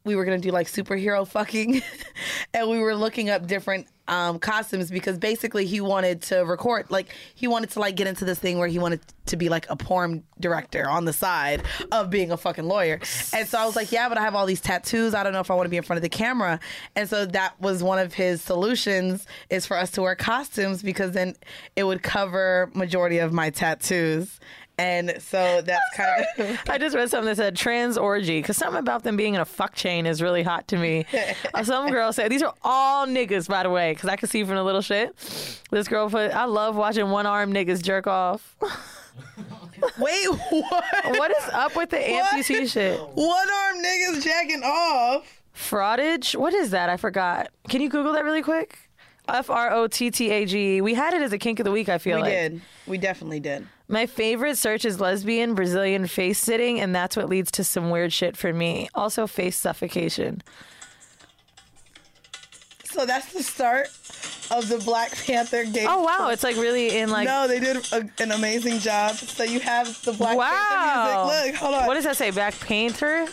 we were gonna do like superhero fucking and we were looking up different um costumes because basically he wanted to record like he wanted to like get into this thing where he wanted to be like a porn director on the side of being a fucking lawyer. And so I was like, Yeah, but I have all these tattoos. I don't know if I want to be in front of the camera. And so that was one of his solutions is for us to wear costumes because then it would cover majority of my tattoos. And so that's kind of I just read something that said trans orgy because something about them being in a fuck chain is really hot to me. Uh, Some girl said these are all niggas, by the way, because I can see from the little shit. This girl put, I love watching one arm niggas jerk off. Wait, what? what is up with the What? amputee shit? One arm niggas jacking off. Frottage? What is that? I forgot. Can you Google that really quick? F R O T T A G. We had it as a kink of the week. I feel We like. We did. We definitely did. My favorite search is lesbian Brazilian face sitting, and that's what leads to some weird shit for me. Also, face suffocation. So that's the start of the Black Panther game. Oh wow, it's like really in like. no, they did a, an amazing job. So you have the Black Wow. Panther music. Look, hold on. What does that say? Black Painter?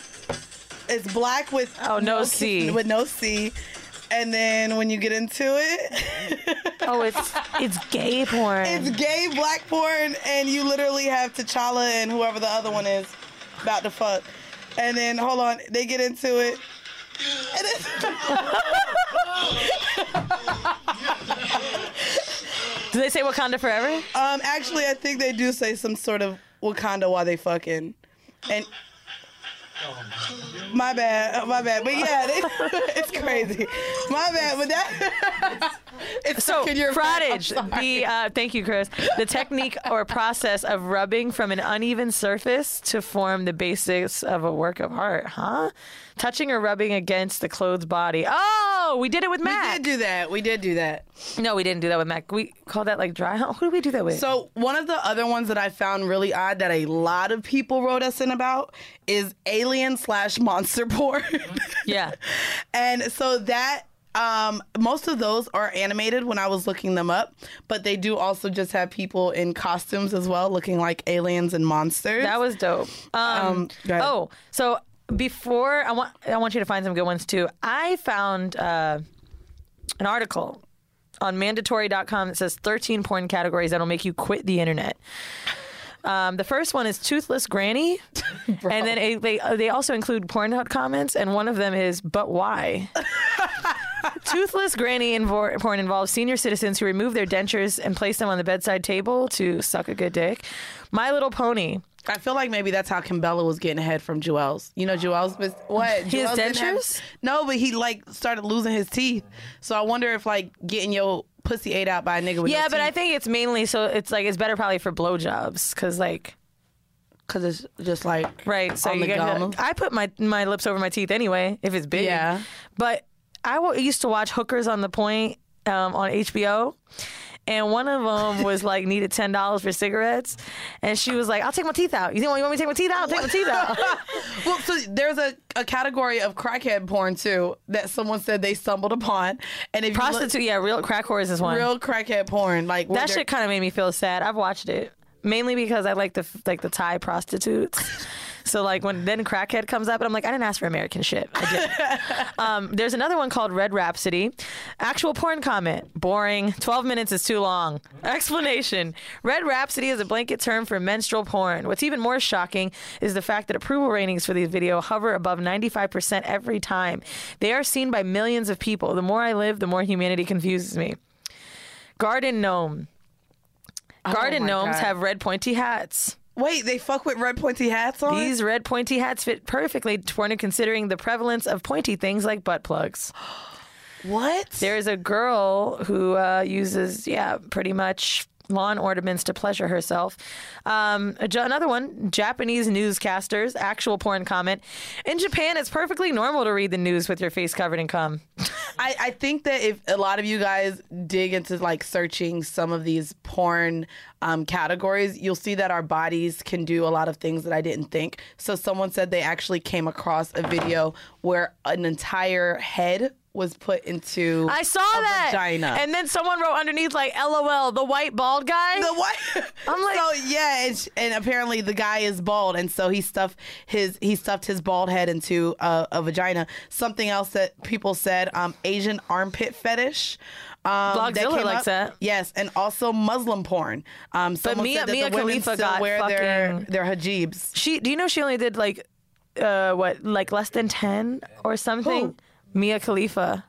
It's black with Oh, no C. with no C. And then when you get into it, Oh, it's it's gay porn. it's gay black porn, and you literally have T'Challa and whoever the other one is about to fuck. And then hold on, they get into it. Do they say Wakanda forever? um, actually, I think they do say some sort of Wakanda while they fucking, and my bad, my bad. But yeah, they, it's crazy. My bad, but that it's So, stuck in your mind. I'm frottage. sorry. The uh, thank you, Chris. The technique or process of rubbing from an uneven surface to form the basics of a work of art, huh? Touching or rubbing against the clothed body. Oh, we did it with Mac. we did do that. We did do that. no, we didn't do that with Mac. We called that like dry hump. Who did we do that with? So one of the other ones that I found really odd that a lot of people wrote us in about is alien slash monster porn. yeah. and so that um, most of those are animated when I was looking them up, but they do also just have people in costumes as well, looking like aliens and monsters. That was dope. Um, Um, oh, so before I want I want you to find some good ones too. I found uh, an article on mandatory.com that says 13 porn categories that'll make you quit the internet. Um, the first one is toothless granny, and then a, they they also include Pornhub comments, and one of them is "But why?" Toothless granny invo- porn involves senior citizens who remove their dentures and place them on the bedside table to suck a good dick. My Little Pony. I feel like maybe that's how Kimbella was getting ahead from Juelz. You know, Juelz was what? His Juelz didn't have- dentures? no, but he like started losing his teeth. So I wonder if like getting your pussy ate out by a nigga with Yeah, no but I think it's mainly so it's like it's better probably for blowjobs because like cause it's just like right. So you the get gum. I put my my lips over my teeth anyway if it's big. Yeah. But I used to watch Hookers on the Point um, on HBO. And one of them was like needed ten dollars for cigarettes, and she was like, "I'll take my teeth out. You think you want me to take my teeth out? I'll take my teeth out." Well, so there's a, a category of crackhead porn too that someone said they stumbled upon, and if Prostitute, yeah, real crack whores is look, one. real crackhead porn, like that shit kind of made me feel sad. I've watched it mainly because I like the like the Thai prostitutes. So like when then crackhead comes up, and I'm like, I didn't ask for American shit. I did. um, there's another one called Red Rhapsody. Actual porn comment. Boring. 12 minutes is too long. Explanation. Red Rhapsody is a blanket term for menstrual porn. What's even more shocking is the fact that approval ratings for these video hover above 95% every time. They are seen by millions of people. The more I live, the more humanity confuses me. Garden gnome. Garden my gnomes God. have red pointy hats. Wait, they fuck with red pointy hats on? These red pointy hats fit perfectly toward considering the prevalence of pointy things like butt plugs. what? There's a girl who uh, uses, yeah, pretty much lawn ornaments to pleasure herself. Um, another one, Japanese newscasters, actual porn comment. In Japan, it's perfectly normal to read the news with your face covered in cum. I, I think that if a lot of you guys dig into like searching some of these porn um, categories, you'll see that our bodies can do a lot of things that I didn't think. So someone said they actually came across a video where an entire head was put into I saw a that. vagina. And then someone wrote underneath, like, LOL, the white bald guy. the white I'm like- so yeah, and, and apparently the guy is bald, and so he stuffed his he stuffed his bald head into a, a vagina. Something else that people said, um, Asian armpit fetish. Um, Blogzilla likes up. that. Yes, and also Muslim porn. Um, someone Mia- said that Mia the women Khalifa still got wear fucking- their hijabs. She do you know she only did like uh what like less than 10 or something? Mia Khalifa.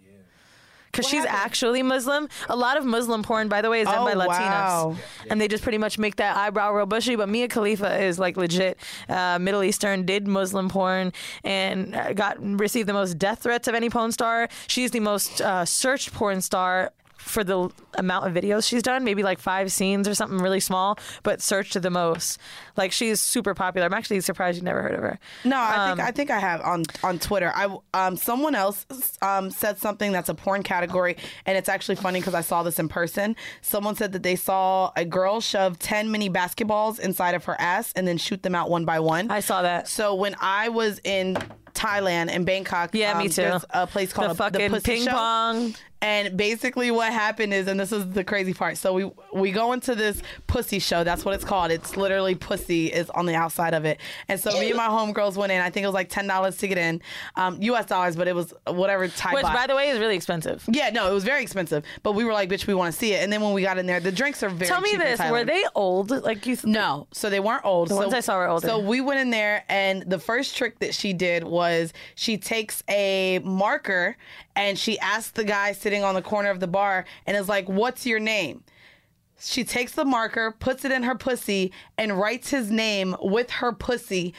Cuz she's happened? actually Muslim. A lot of Muslim porn by the way is done Oh, by Latinos. wow. And they just pretty much make that eyebrow real bushy, but Mia Khalifa is like legit uh, Middle Eastern did Muslim porn and uh, got received the most death threats of any porn star. She's the most uh, searched porn star for the amount of videos she's done, maybe like five scenes or something really small, but searched the most. Like she's super popular. I'm actually surprised you never heard of her. No, I Um, think I think I have on on Twitter. I um someone else um said something that's a porn category, and it's actually funny because I saw this in person. Someone said that they saw a girl shove ten mini basketballs inside of her ass and then shoot them out one by one. I saw that. So when I was in Thailand in Bangkok, Yeah, me um, too. There's a place called the fucking Pussy ping Show. pong. And basically, what happened is, and this is the crazy part. So we we go into this pussy show. That's what it's called. It's literally pussy is on the outside of it. And so me and my homegirls went in. I think it was like ten dollars to get in, um, U.S. dollars, but it was whatever Thai Which, by the way, is really expensive. yeah, no, it was very expensive. But we were like, bitch, we want to see it. And then when we got in there, the drinks are very. Tell me this: Were they old? Like you? No, so they weren't old. The ones I saw were older. So we went in there, and the first trick that she did was she takes a marker and she asks the guy sitting on the corner of the bar and is like, "What's your name?" She takes the marker, puts it in her pussy, and writes his name with her pussy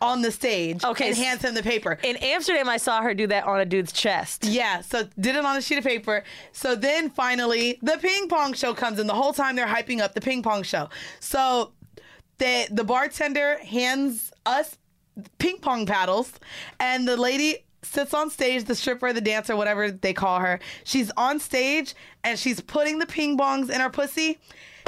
on the stage. Okay, and hands him the paper. In Amsterdam, I saw her do that on a dude's chest. Yeah, so did it on a sheet of paper. So then finally, the ping pong show comes in. The whole time they're hyping up the ping pong show. So the the bartender hands us ping pong paddles, and the lady sits on stage, the stripper, the dancer, whatever they call her. She's on stage and she's putting the ping pongs in her pussy.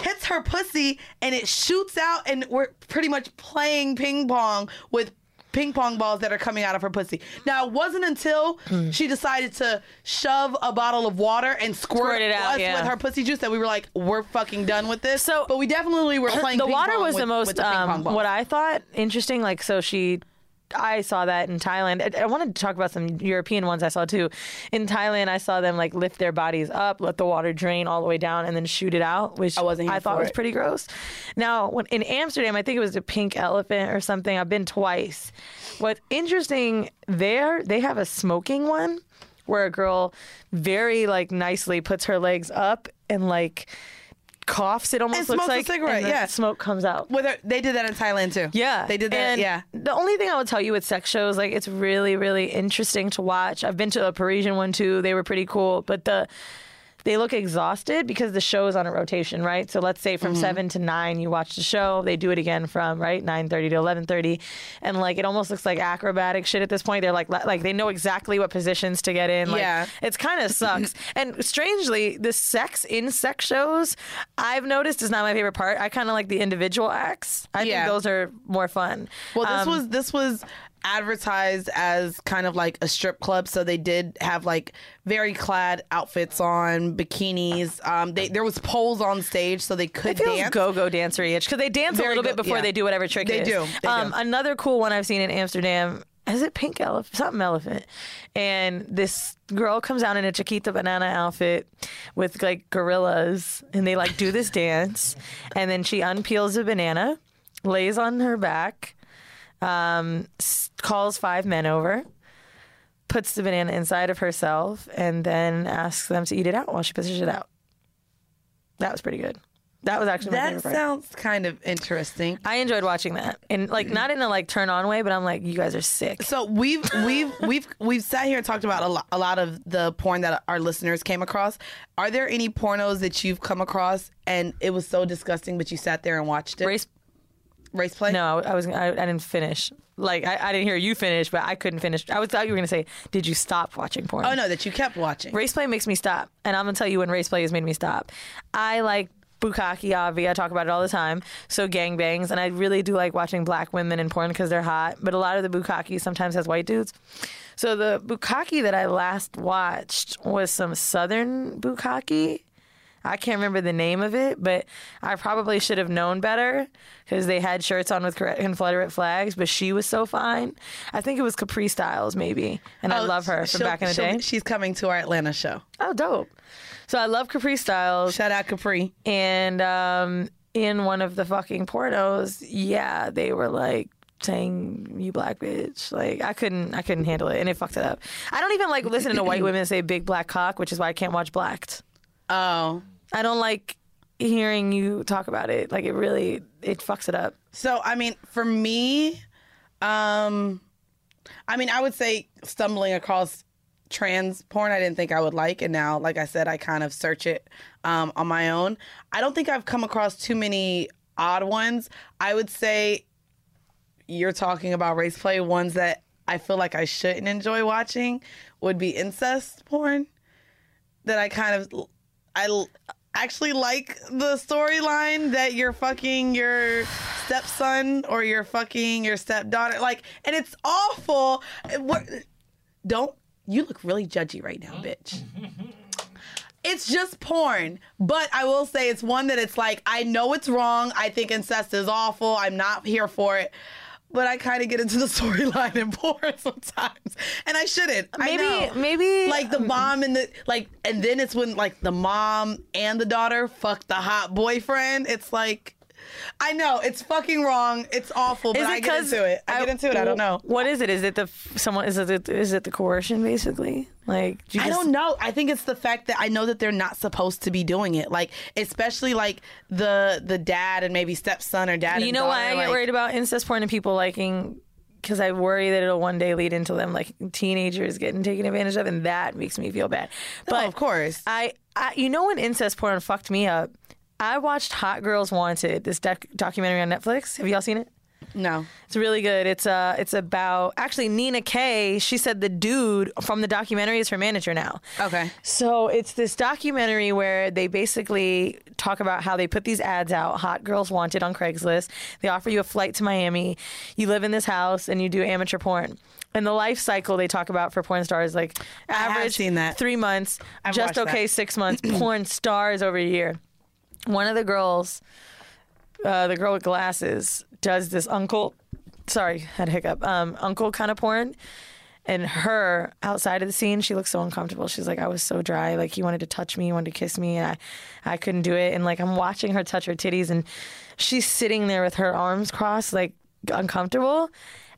Hits her pussy and it shoots out, and we're pretty much playing ping pong with ping pong balls that are coming out of her pussy. Now, it wasn't until she decided to shove a bottle of water and squirt, Squirt it out, us yeah. with her pussy juice that we were like, we're fucking done with this. So- but we definitely were playing. the water was with- the most the um, what I thought interesting. Like so, she. I saw that in Thailand. I, I wanted to talk about some European ones I saw too. In Thailand, I saw them like lift their bodies up, let the water drain all the way down, and then shoot it out, which I wasn't I thought was it. pretty gross. Now, when, in Amsterdam, I think it was the pink elephant or something. I've been twice. What's interesting there, they have a smoking one where a girl very like nicely puts her legs up and like coughs. It almost And looks smokes a like cigarette, yeah. smoke comes out. With her, they did that in Thailand too. Yeah, they did that. And yeah. The only thing I would tell you with sex shows, like it's really, really interesting to watch. I've been to a Parisian one too. They were pretty cool, but the they look exhausted because the show is on a rotation, right? So let's say Mm-hmm. from seven to nine, you watch the show. They do it again from right nine thirty to eleven thirty, and like it almost looks like acrobatic shit at this point. They're like like they know exactly what positions to get in. Like, Yeah. it's kind of sucks. and strangely, the sex in sex shows, I've noticed is not my favorite part. I kind of like the individual acts. I Yeah. think those are more fun. Well, this Um, was this was advertised as kind of like a strip club, so they did have like very clad outfits on, bikinis. Um, they there was poles on stage, so they could It feels dance. go-go dancery itch because they dance a little go- bit before yeah. they do whatever trick They is. do. They um, do. Another cool one I've seen in Amsterdam is it pink elephant something elephant, and this girl comes out in a Chiquita banana outfit with like gorillas, and they like do this dance, and then she unpeels a banana, lays on her back, um, calls five men over. Puts the banana inside of herself and then asks them to eat it out while she pushes it out. That was pretty good. That was actually my That favorite part. sounds kind of interesting. I enjoyed watching that, and like not in a like turn on way, but I'm like, you guys are sick. So we've we've we've we've sat here and talked about a lot, a lot of the porn that our listeners came across. Are there any pornos that you've come across and it was so disgusting, but you sat there and watched it? Race? Race play? No, I was I, I didn't finish. Like I, I didn't hear you finish, but I couldn't finish. I was thought you were gonna say, did you stop watching porn? Oh no, that you kept watching. Race play makes me stop, and I'm gonna tell you when race play has made me stop. I like bukkake, avi. I talk about it all the time. So gangbangs, and I really do like watching black women in porn because they're hot. But a lot of the bukkake sometimes has white dudes. So the bukkake that I last watched was some southern bukkake. I can't remember the name of it, but I probably should have known better because they had shirts on with Confederate flags. But she was so fine. I think it was Capri Styles, maybe, and I Oh, love her from back in the day. She's coming to our Atlanta show. Oh, dope. So I love Capri Styles. Shout out Capri. And um, in one of the fucking pornos, yeah, they were like saying you black bitch. Like I couldn't I couldn't handle it and it fucked it up. I don't even like listening to white women say big black cock, which is why I can't watch Blacked. Oh. I don't like hearing you talk about it. Like it really it fucks it up. So I mean, for me, um, I mean, I would say stumbling across trans porn I didn't think I would like, and now, like I said, I kind of search it um, on my own. I don't think I've come across too many odd ones. I would say you're talking about race play ones that I feel like I shouldn't enjoy watching would be incest porn. That I kind of I actually like the storyline that you're fucking your stepson or you're fucking your stepdaughter. Like, and it's awful. What? Don't you look really judgy right now, mm-hmm. bitch? It's just porn, but I will say it's one that it's like I know it's wrong. I think incest is awful. I'm not here for it. But I kind of get into the storyline and porn sometimes, and I shouldn't. I Maybe- know. maybe- like the um, mom and the like, and then it's when like the mom and the daughter fuck the hot boyfriend. It's like, I know it's fucking wrong. It's awful, but I get into it. I, get into it. I don't know. What is it? Is it the someone? Is it is it the coercion basically? Like I don't know. I think it's the fact that I know that they're not supposed to be doing it. Like, especially like the the dad and maybe stepson or dad. You know why I daughter, get worried about incest porn and people liking? Because I worry that it'll one day lead into them like teenagers getting taken advantage of, and that makes me feel bad. But of course. I, I, you know, when incest porn fucked me up, I watched Hot Girls Wanted, this doc- documentary on Netflix. Have y'all seen it? No. It's really good. It's uh, it's about actually Nina Kay. She said the dude from the documentary is her manager now. Okay. So it's this documentary where they basically talk about how they put these ads out, hot girls wanted on Craigslist. They offer you a flight to Miami. You live in this house and you do amateur porn. And the life cycle they talk about for porn stars, like average seen that. three months, I've just watched that. okay six months, porn stars over a year. One of the girls, uh, the girl with glasses, does this uncle. Sorry, had a hiccup. Um, uncle kind of porn, and her outside of the scene, she looks so uncomfortable. She's like, I was so dry. Like he wanted to touch me, he wanted to kiss me, and I, I couldn't do it. And like I'm watching her touch her titties, and she's sitting there with her arms crossed, like uncomfortable.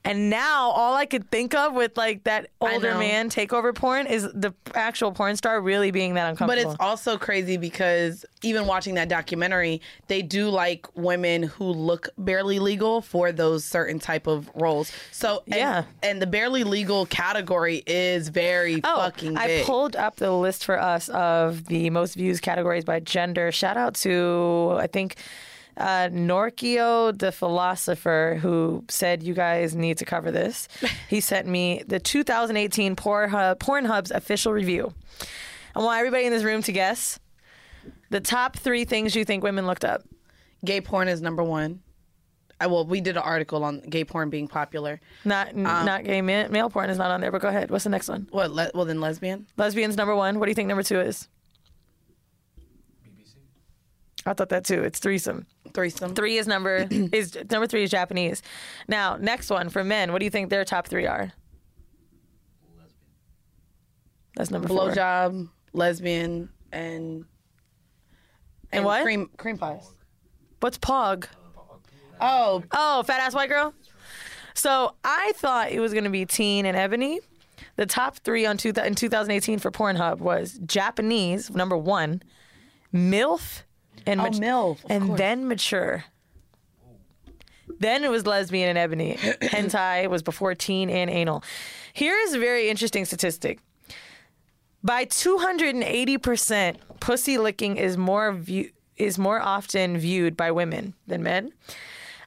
And now all I could think of with like that older man takeover porn is the actual porn star really being that uncomfortable. But it's also crazy because even watching that documentary, they do like women who look barely legal for those certain type of roles. So and, Yeah. and the barely legal category is very oh, fucking Oh, I pulled up the list for us of the most views categories by gender. Shout out to I think uh, Norkio the philosopher who said you guys need to cover this. he sent me the 2018 Pornhub, Pornhub's official review. I want everybody in this room to guess the top three things you think women looked up. Gay porn is number one. I well, we did an article on gay porn being popular. Not n- Um, not gay ma- male porn is not on there. But go ahead. What's the next one? What? Le- well, then lesbian. Lesbians number one. What do you think number two is? BBC. I thought that too. It's threesome. Threesome. Three is number is number three is Japanese. Now next one for men. What do you think their top three are? Lesbian. That's number four. Blowjob, lesbian, and And what? Cream cream pies. What's pog? Oh, Oh, fat ass white girl. So I thought it was going to be Teen and Ebony. The top three on two, in 2018 for Pornhub was Japanese, number one, MILF, and, Oh, MILF, of and course. then mature. Then it was lesbian and ebony. Hentai was before teen and anal. Here is a very interesting statistic. By 280%, pussy licking is more view, is more often viewed by women than men.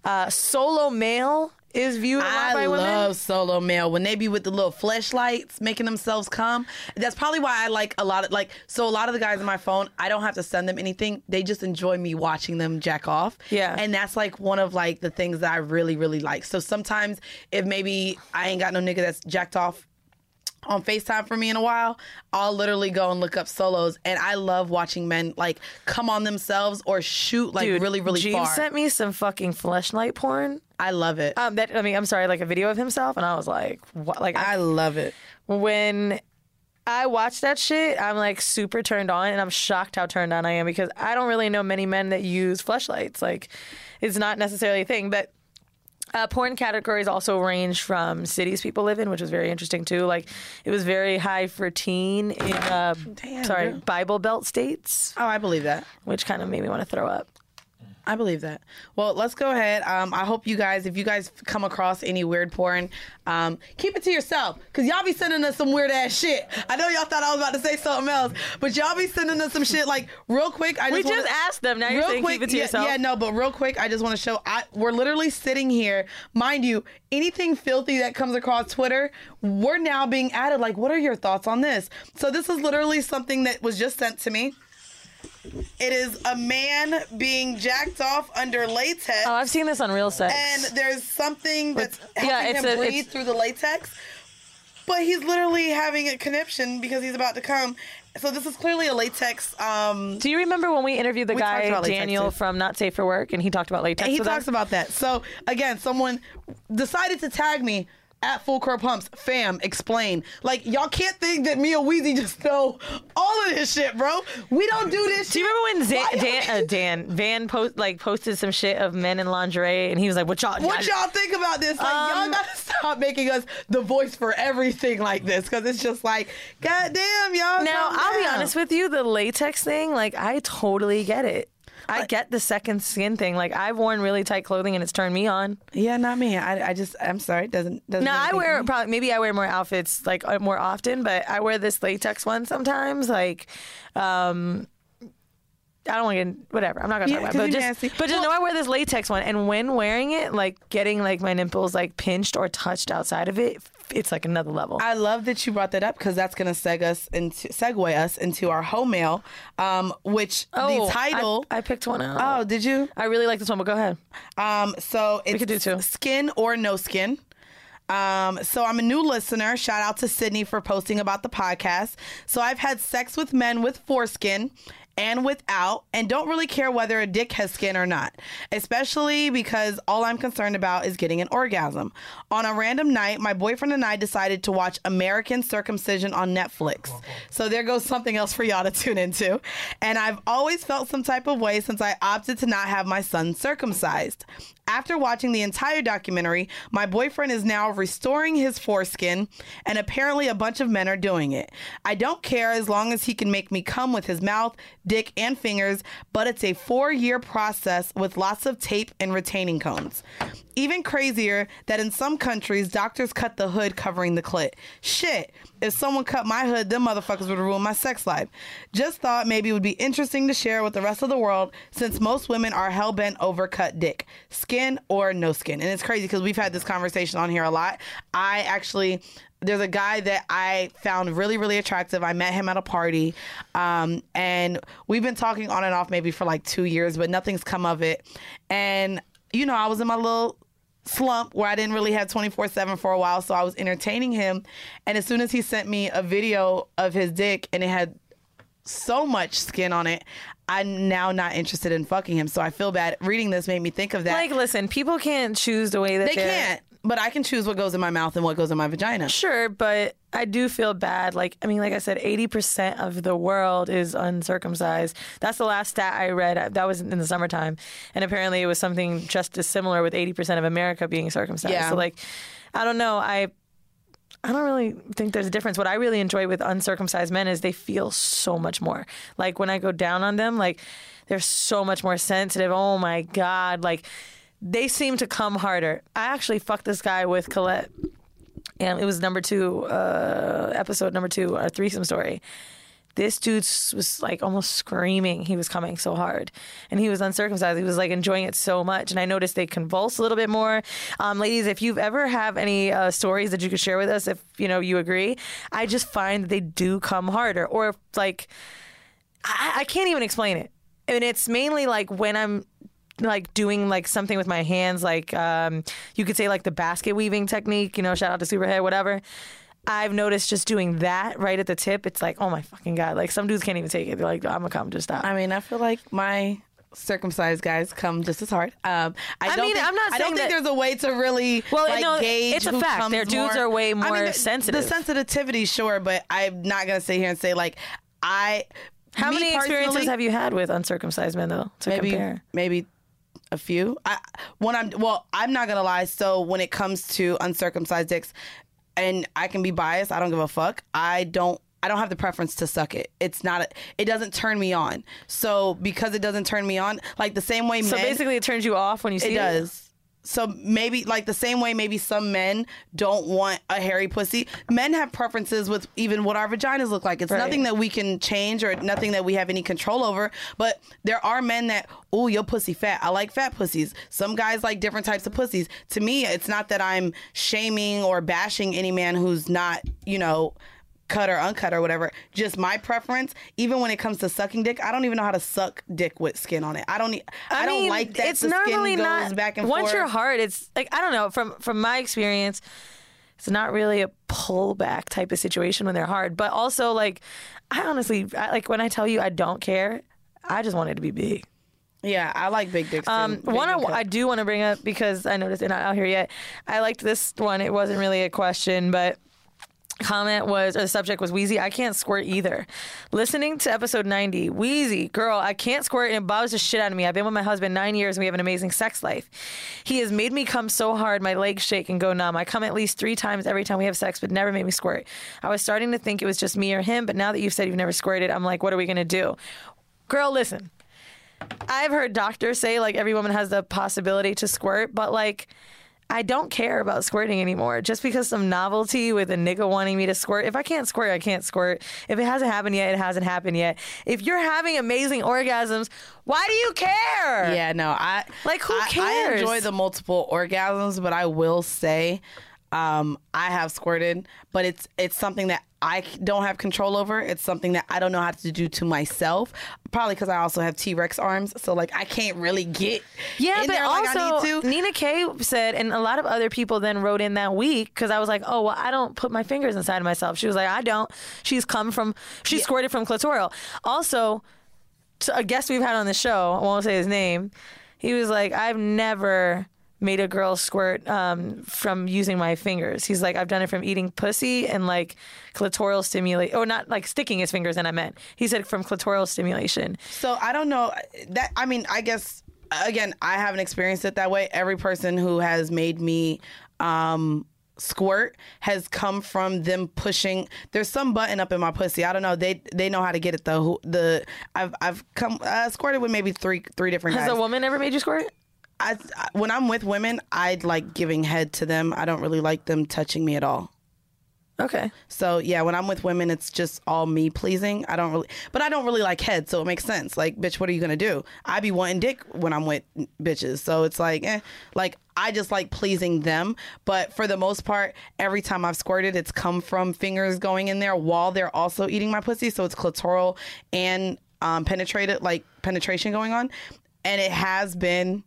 Uh, solo male is viewed a lot I by women. I love solo male when they be with the little fleshlights making themselves come. That's probably why I like a lot of like. So a lot of the guys on my phone, I don't have to send them anything. They just enjoy me watching them jack off. Yeah. and that's like one of like the things that I really really like. So sometimes if maybe I ain't got no nigga that's jacked off on FaceTime for me in a while, I'll literally go and look up solos. And I love watching men like come on themselves or shoot like Dude, really, really Gene far. sent me some fucking fleshlight porn. I love it. Um, that I mean, I'm sorry, like a video of himself, and I was like, what? Like, I love it. when I watch that shit, I'm like super turned on, and I'm shocked how turned on I am because I don't really know many men that use fleshlights. Like, it's not necessarily a thing, but. Uh, porn categories also range from cities people live in, which was very interesting too. Like, it was very high for teen in, uh, Damn, sorry, girl. Bible Belt states, Oh, I believe that. which kind of made me want to throw up. I believe that. Well, let's go ahead. Um, I hope you guys, if you guys come across any weird porn, um, keep it to yourself because y'all be sending us some weird ass shit. I know y'all thought I was about to say something else, but y'all be sending us some shit like real quick. I We just, wanna- just asked them. Now you're saying keep it to yeah, yourself. Yeah, no, but real quick, I just want to show. I we're literally sitting here, mind you. Anything filthy that comes across Twitter, we're now being added. Like, what are your thoughts on this? So this is literally something that was just sent to me. It is a man being jacked off under latex, Oh, I've seen this on Real Sex. and there's something that's helping yeah, it's him a- breathe it's- through the latex. But he's literally having a conniption because he's about to come. So this is clearly a latex. Um, Do you remember when we interviewed the We guy Daniel too. from Not Safe for Work, and he talked about latex? And he talks us? about that. So again, someone decided to tag me at Full Core Pumps. Fam, explain. Like y'all can't think that me and Wheezy just know all of this shit, bro. We don't do this. Do you remember when Zan, Dan, uh, Dan Van post like posted some shit of men in lingerie, and he was like, "What y'all? What y'all think about this? Like, y'all Um, gotta stop making us the voice for everything like this, because it's just like, goddamn, y'all. Now I'll be honest with you, the latex thing, like I totally get it. I get the second skin thing. Like I've worn really tight clothing and it's turned me on. Yeah, not me. I, I just, I'm sorry. It doesn't, doesn't. Do I wear probably maybe I wear more outfits like uh, more often, but I wear this latex one sometimes. Like, um, I don't want to get whatever. I'm not gonna Yeah, talk about, it, but just nasty. but just know I wear this latex one, and when wearing it, like getting like my nipples like pinched or touched outside of it, it's like another level. I love that you brought that up because that's going to seg us into segue us into our home mail, um, which oh, the title. I, I picked one out. oh, did you? I really like this one, but go ahead. Um, so it's could do two. skin or no skin. Um, so I'm a new listener. Shout out to Sydney for posting about the podcast. So I've had sex with men with foreskin and without, and don't really care whether a dick has skin or not, especially because all I'm concerned about is getting an orgasm. On a random night, my boyfriend and I decided to watch American Circumcision on Netflix. So there goes something else for y'all to tune into. And I've always felt some type of way since I opted to not have my son circumcised. After watching the entire documentary, my boyfriend is now restoring his foreskin, and apparently a bunch of men are doing it. I don't care as long as he can make me come with his mouth, dick, and fingers, but it's a four year process with lots of tape and retaining cones. Even crazier that in some countries, doctors cut the hood covering the clit. Shit, if someone cut my hood, them motherfuckers would ruin my sex life. Just thought maybe it would be interesting to share with the rest of the world since most women are hell bent over cut dick, skin or no skin. And it's crazy because we've had this conversation on here a lot. I actually there's a guy that I found really, really attractive. I met him at a party. Um, and we've been talking on and off maybe for like two years, but nothing's come of it. And you know, I was in my little slump where I didn't really have 24 7 for a while. So I was entertaining him. And as soon as he sent me a video of his dick and it had so much skin on it, I'm now not interested in fucking him. So I feel bad. Reading this made me think of that. Like, listen, people can't choose the way that they can't. But I can choose what goes in my mouth and what goes in my vagina. Sure, but I do feel bad. Like, I mean, like I said, 80% of the world is uncircumcised. That's the last stat I read. That was in the summertime. And apparently it was something just as similar with 80% of America being circumcised. Yeah. So, like, I don't know. I. I don't really think there's a difference. What I really enjoy with uncircumcised men is they feel so much more. Like when I go down on them, like they're so much more sensitive. Oh my God. Like they seem to come harder. I actually fucked this guy with Colette and it was number two uh, episode number two our threesome story. This dude was like almost screaming he was coming so hard and he was uncircumcised. He was like enjoying it so much and i noticed they convulse a little bit more. Um, ladies if you've ever have any uh, stories that you could share with us if you know you agree i just find that they do come harder or like I, I can't even explain it. And it's mainly like when i'm like doing like something with my hands like um you could say like the basket weaving technique you know shout out to superhead whatever i've noticed just doing that right at the tip it's like oh my fucking god like some dudes can't even take it they're like i'm gonna come just stop I mean, I feel like my circumcised guys come just as hard. Um, I, I don't mean, think, I'm not I don't think that- there's a way to really Well, like, no, gauge it's a fact. Their dudes more. are way I mean, more the- sensitive. The sensitivity, sure, but I'm not gonna sit here and say like I. how many experiences have you had with uncircumcised men though to maybe compare maybe a few. I when I'm well, I'm not gonna lie. So when it comes to uncircumcised dicks, and I can be biased. I don't give a fuck. I don't. I don't have the preference to suck it. It's not. A, it doesn't turn me on. So because it doesn't turn me on, like the same way so men, basically it turns you off when you see it. it does. So maybe like the same way maybe some men don't want a hairy pussy. Men have preferences with even what our vaginas look like. It's Right. nothing that we can change or nothing that we have any control over. But there are men that, oh, your pussy fat. I like fat pussies. Some guys like different types of pussies. To me, it's not that I'm shaming or bashing any man who's not, you know, cut or uncut or whatever. Just my preference. Even when it comes to sucking dick, I don't even know how to suck dick with skin on it. I don't. need. I don't mean, like that. It's the normally skin goes not back and once forth. you're hard. It's like I don't know from from my experience. It's not really a pullback type of situation when they're hard, but also like I honestly I, like when I tell you I don't care. I just want it to be big. Yeah, I like big dicks. Um, too. Big one I. I do want to bring up because I noticed they're not out here yet. I liked this one. It wasn't really a question, but comment was or the subject was Wheezy. I can't squirt either. Listening to episode 90, Wheezy, girl, I can't squirt and it bothers the shit out of me. I've been with my husband nine years and we have an amazing sex life. He has made me come so hard my legs shake and go numb. I come at least three times every time we have sex, but never made me squirt. I was starting to think it was just me or him, but now that you've said you've never squirted, I'm like, what are we gonna do? Girl, listen. I've heard doctors say like every woman has the possibility to squirt, but like I don't care about squirting anymore. Just because some novelty with a nigga wanting me to squirt. If I can't squirt, I can't squirt. If it hasn't happened yet, it hasn't happened yet. If you're having amazing orgasms, why do you care? Yeah, no, I Like, who I, I enjoy the multiple orgasms, but I will say, um, I have squirted, but it's it's something that I don't have control over. It's something that I don't know how to do to myself. Probably because I also have T Rex arms, so like I can't really get Yeah, in but there like I also need to. Nina K said, and a lot of other people then wrote in that week because I was like, oh well, I don't put my fingers inside of myself. She was like, I don't. She's come from, she squirted from clitoral. Also, to a guest we've had on the show, I won't say his name. He was like, I've never made a girl squirt um, from using my fingers. He's like, I've done it from eating pussy and like clitoral stimulation, or not like sticking his fingers in. I meant he said from clitoral stimulation. So I don't know that. I mean, I guess again, I haven't experienced it that way. Every person who has made me um, squirt has come from them pushing. There's some button up in my pussy. I don't know. They they know how to get it though. The I've I've come uh, squirted with maybe three three different Has guys. a woman ever made you squirt? I, I- when I'm with women, I'd like giving head to them. I don't really like them touching me at all. Okay. So yeah, when I'm with women, it's just all me pleasing. I don't really, but I don't really like head, so it makes sense. Like, bitch, what are you gonna do? I be wanting dick when I'm with bitches, so it's like, eh, like I just like pleasing them. But for the most part, every time I've squirted, it's come from fingers going in there while they're also eating my pussy, so it's clitoral and um, penetrated, like penetration going on, and it has been.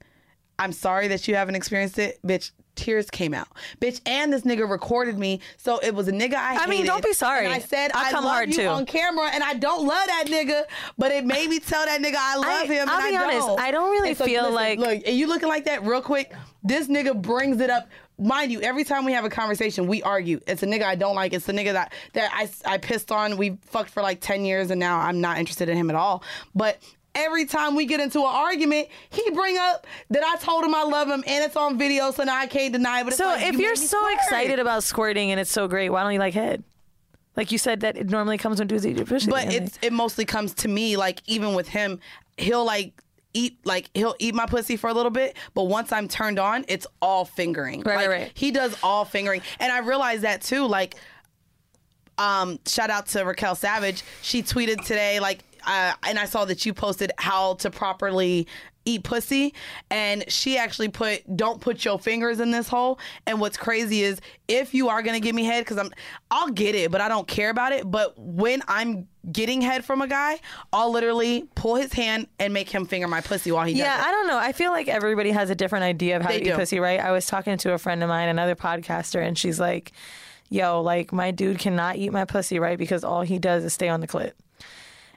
I'm sorry that you haven't experienced it, bitch. Tears came out, bitch, and this nigga recorded me, so it was a nigga I. I mean, don't be sorry. and I said I'll I come love hard, you too. on camera, and I don't love that nigga, but it made me tell that nigga I love I- him. I'll be I honest, don't. I don't really so, feel listen, like- look, and you looking like that real quick. This nigga brings it up. Mind you, every time we have a conversation, we argue. It's a nigga I don't like. It's the nigga that that I I pissed on. We fucked for like ten years, and now I'm not interested in him at all. But every time we get into an argument, he bring up that I told him I love him, and it's on video, so now I can't deny it. But it's So like, if you you're so squirt. excited about squirting and it's so great, why don't you like head? Like you said that it normally comes when dudes eat your pussy. but it's it mostly comes to me like even with him he'll like eat like he'll eat my pussy for a little bit but once i'm turned on it's all fingering Right, like, right, right. he does all fingering and i realized that too like um shout out to raquel savage she tweeted today like uh, and i saw that you posted how to properly eat pussy and she actually put don't put your fingers in this hole and what's crazy is if you are gonna give me head because i'm i'll get it but i don't care about it but when i'm getting head from a guy i'll literally pull his hand and make him finger my pussy while he Yeah, does it Yeah, I don't know. I feel like everybody has a different idea of how They to do. eat pussy, right? I was talking to a friend of mine, another podcaster, and she's like, yo, like my dude cannot eat my pussy, right? Because all he does is stay on the clit.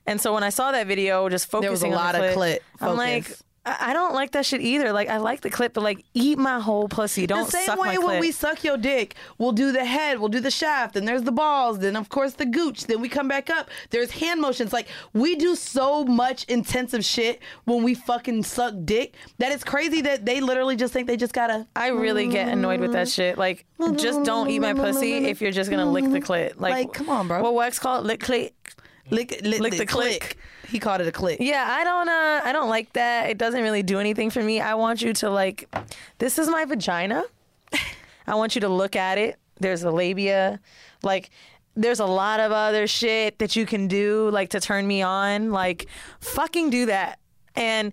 And so when I saw that video, just focusing was a on the lot of clit I'm like. I don't like that shit either. Like I like the clit, but like eat my whole pussy. Don't suck your dick. the same suck way my when we suck your dick, we'll do the head, we'll do the shaft, then there's the balls, then of course the gooch, then we come back up. There's hand motions. Like we do so much intensive shit when we fucking suck dick that it's crazy that they literally just think they just gotta. I really get annoyed with that shit. Like, just don't eat my pussy if you're just gonna lick the clit. Like, Like, come on, bro. What Wax called? Lick clit. Lick, lick, Lick the click. He called it a click. Yeah, I don't. Uh, I don't like that. It doesn't really do anything for me. I want you to like. This is my vagina. I want you to look at it. There's a labia. Like, there's a lot of other shit that you can do, like to turn me on. Like, fucking do that. And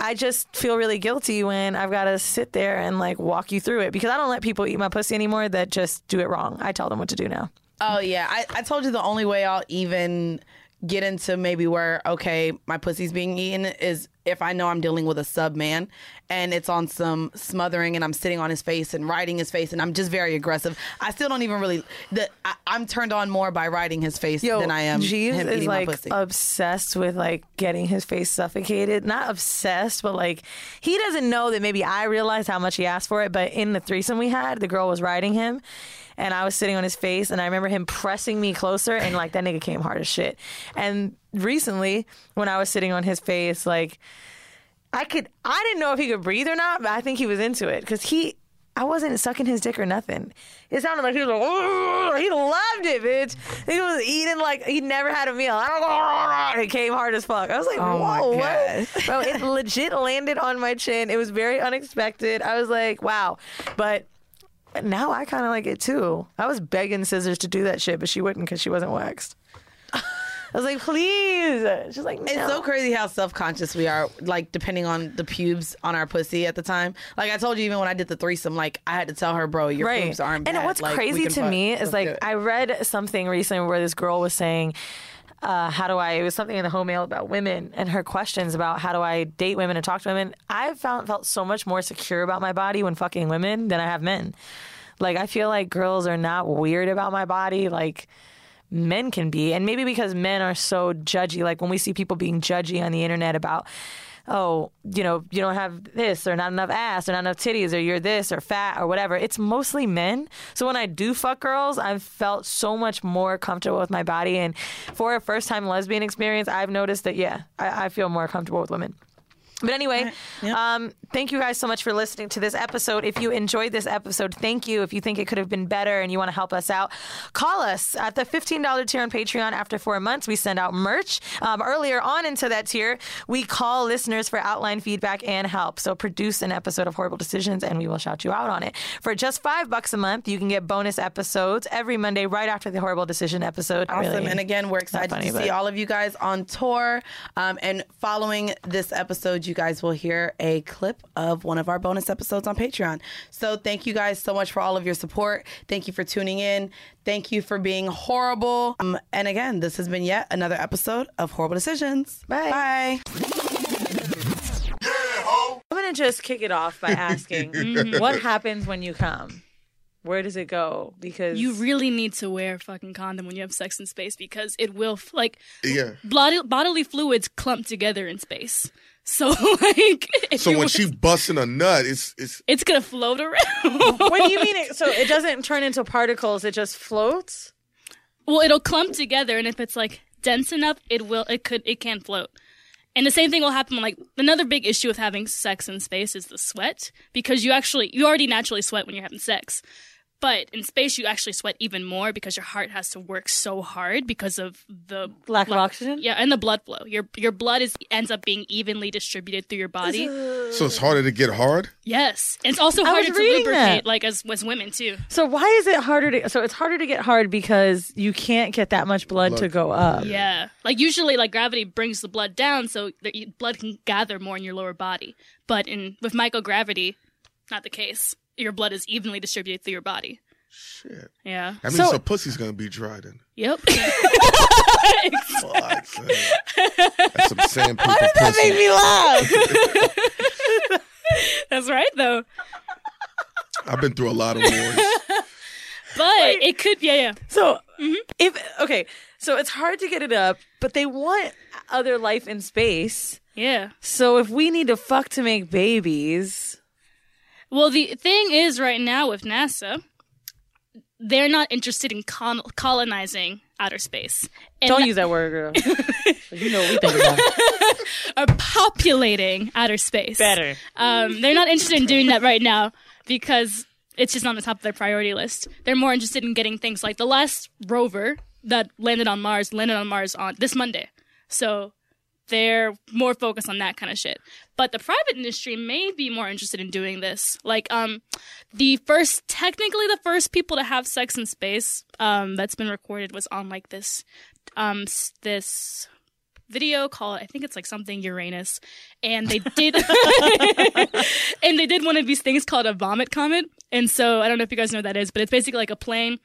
I just feel really guilty when I've got to sit there and like walk you through it because I don't let people eat my pussy anymore that just do it wrong. I tell them what to do now. Oh yeah, I, I told you the only way I'll even get into maybe where okay my pussy's being eaten is if I know I'm dealing with a sub man and it's on some smothering and I'm sitting on his face and riding his face and I'm just very aggressive. I still don't even really. The, I, I'm turned on more by riding his face than I am Jeeves him is like my pussy. obsessed with like getting his face suffocated. Not obsessed, but like he doesn't know that maybe I realized how much he asked for it. But in the threesome we had, the girl was riding him. And I was sitting on his face, and I remember him pressing me closer, and like that nigga came hard as shit. And recently, when I was sitting on his face, like I could, I didn't know if he could breathe or not, but I think he was into it because he, I wasn't sucking his dick or nothing. It sounded like he was like, "Ugh," he loved it, bitch. He was eating like he never had a meal. It came hard as fuck. I was like, Oh whoa, what? Bro, it legit landed on my chin. It was very unexpected. I was like, wow. But now I kind of like it too. I was begging Scissors to do that shit, but she wouldn't because she wasn't waxed. I was like, please. She's like, no. It's so crazy how self conscious we are, like depending on the pubes on our pussy at the time. Like I told you, even when I did the threesome, like I had to tell her, bro, your pubes aren't And bad. what's Like, crazy to fuck. me Let's is like. I read something recently where this girl was saying, uh, "How do I?" It was something in the home mail about women and her questions about how do I date women and talk to women. I found felt so much more secure about my body when fucking women than I have men. Like I feel like girls are not weird about my body like men can be, and maybe because men are so judgy. Like when we see people being judgy on the internet about oh, you know, you don't have this or not enough ass or not enough titties or you're this or fat or whatever. It's mostly men. So when I do fuck girls, I've felt so much more comfortable with my body. And for a first time lesbian experience, I've noticed that, yeah, I, I feel more comfortable with women. But anyway, um, thank you guys so much for listening to this episode. If you enjoyed this episode, thank you. If you think it could have been better and you want to help us out, call us at the $15 tier on Patreon. After four months, we send out merch. Um, earlier on into that tier, we call listeners for outline feedback and help. So produce an episode of Horrible Decisions and we will shout you out on it. For just five bucks a month, you can get bonus episodes every Monday right after the Horrible Decision episode. Awesome. Really. And again, we're excited funny, to but- see all of you guys on tour. Um, and following this episode, you guys will hear a clip of one of our bonus episodes on Patreon. So thank you guys so much for all of your support. Thank you for tuning in. Thank you for being horrible. Um, and again, this has been yet another episode of Horrible Decisions. Bye. Bye. I'm gonna gonna just kick it off by asking, Mm-hmm. what happens when you come? Where does it go? Because You really need to wear a fucking condom when you have sex in space because it will like Yeah. bodily, bodily fluids clump together in space. So like, if So when was- she busting a nut, it's it's it's gonna float around. what do you mean? It, so it doesn't turn into particles; it just floats. well, it'll clump together, and if it's like dense enough, it will. It could. It can float. And the same thing will happen. Like another big issue with having sex in space is the sweat because you actually you already naturally sweat when you're having sex, but in space you actually sweat even more because your heart has to work so hard because of the Lack of oxygen? Yeah, and the blood flow. Your your blood is ends up being evenly distributed through your body. so it's harder to get hard. Yes, and it's also harder to reading lubricate, that. like as as women too. So why is it harder to? So it's harder to get hard because you can't get that much blood, to go up. Yeah, like usually, like gravity brings the blood down, so the blood can gather more in your lower body. But in with microgravity, not the case. Your blood is evenly distributed through your body. Shit. Yeah. That means So- her pussy's gonna be dry then. Yep. Fuck, son. That's some sandpaper That pussy. made me laugh. That's right, though. I've been through a lot of wars. But it could, yeah, yeah. So Mm-hmm. if okay, so it's hard to get it up, but they want other life in space. Yeah. So if we need to fuck to make babies, Well, the thing is, right now with NASA, they're not interested in con- colonizing outer space. And don't use that word, girl. you know what we think about. are populating outer space. Better. Um, they're not interested in doing that right now because it's just not on the top of their priority list. They're more interested in getting things like the last rover that landed on Mars landed on Mars on this Monday. So they're more focused on that kind of shit. But the private industry may be more interested in doing this. Like, um, the first, technically the first people to have sex in space, um, that's been recorded was on like this, um, this video called I think it's like something Uranus, and they did and they did one of these things called a vomit comet. And so I don't know if you guys know what that is, but it's basically like a plane,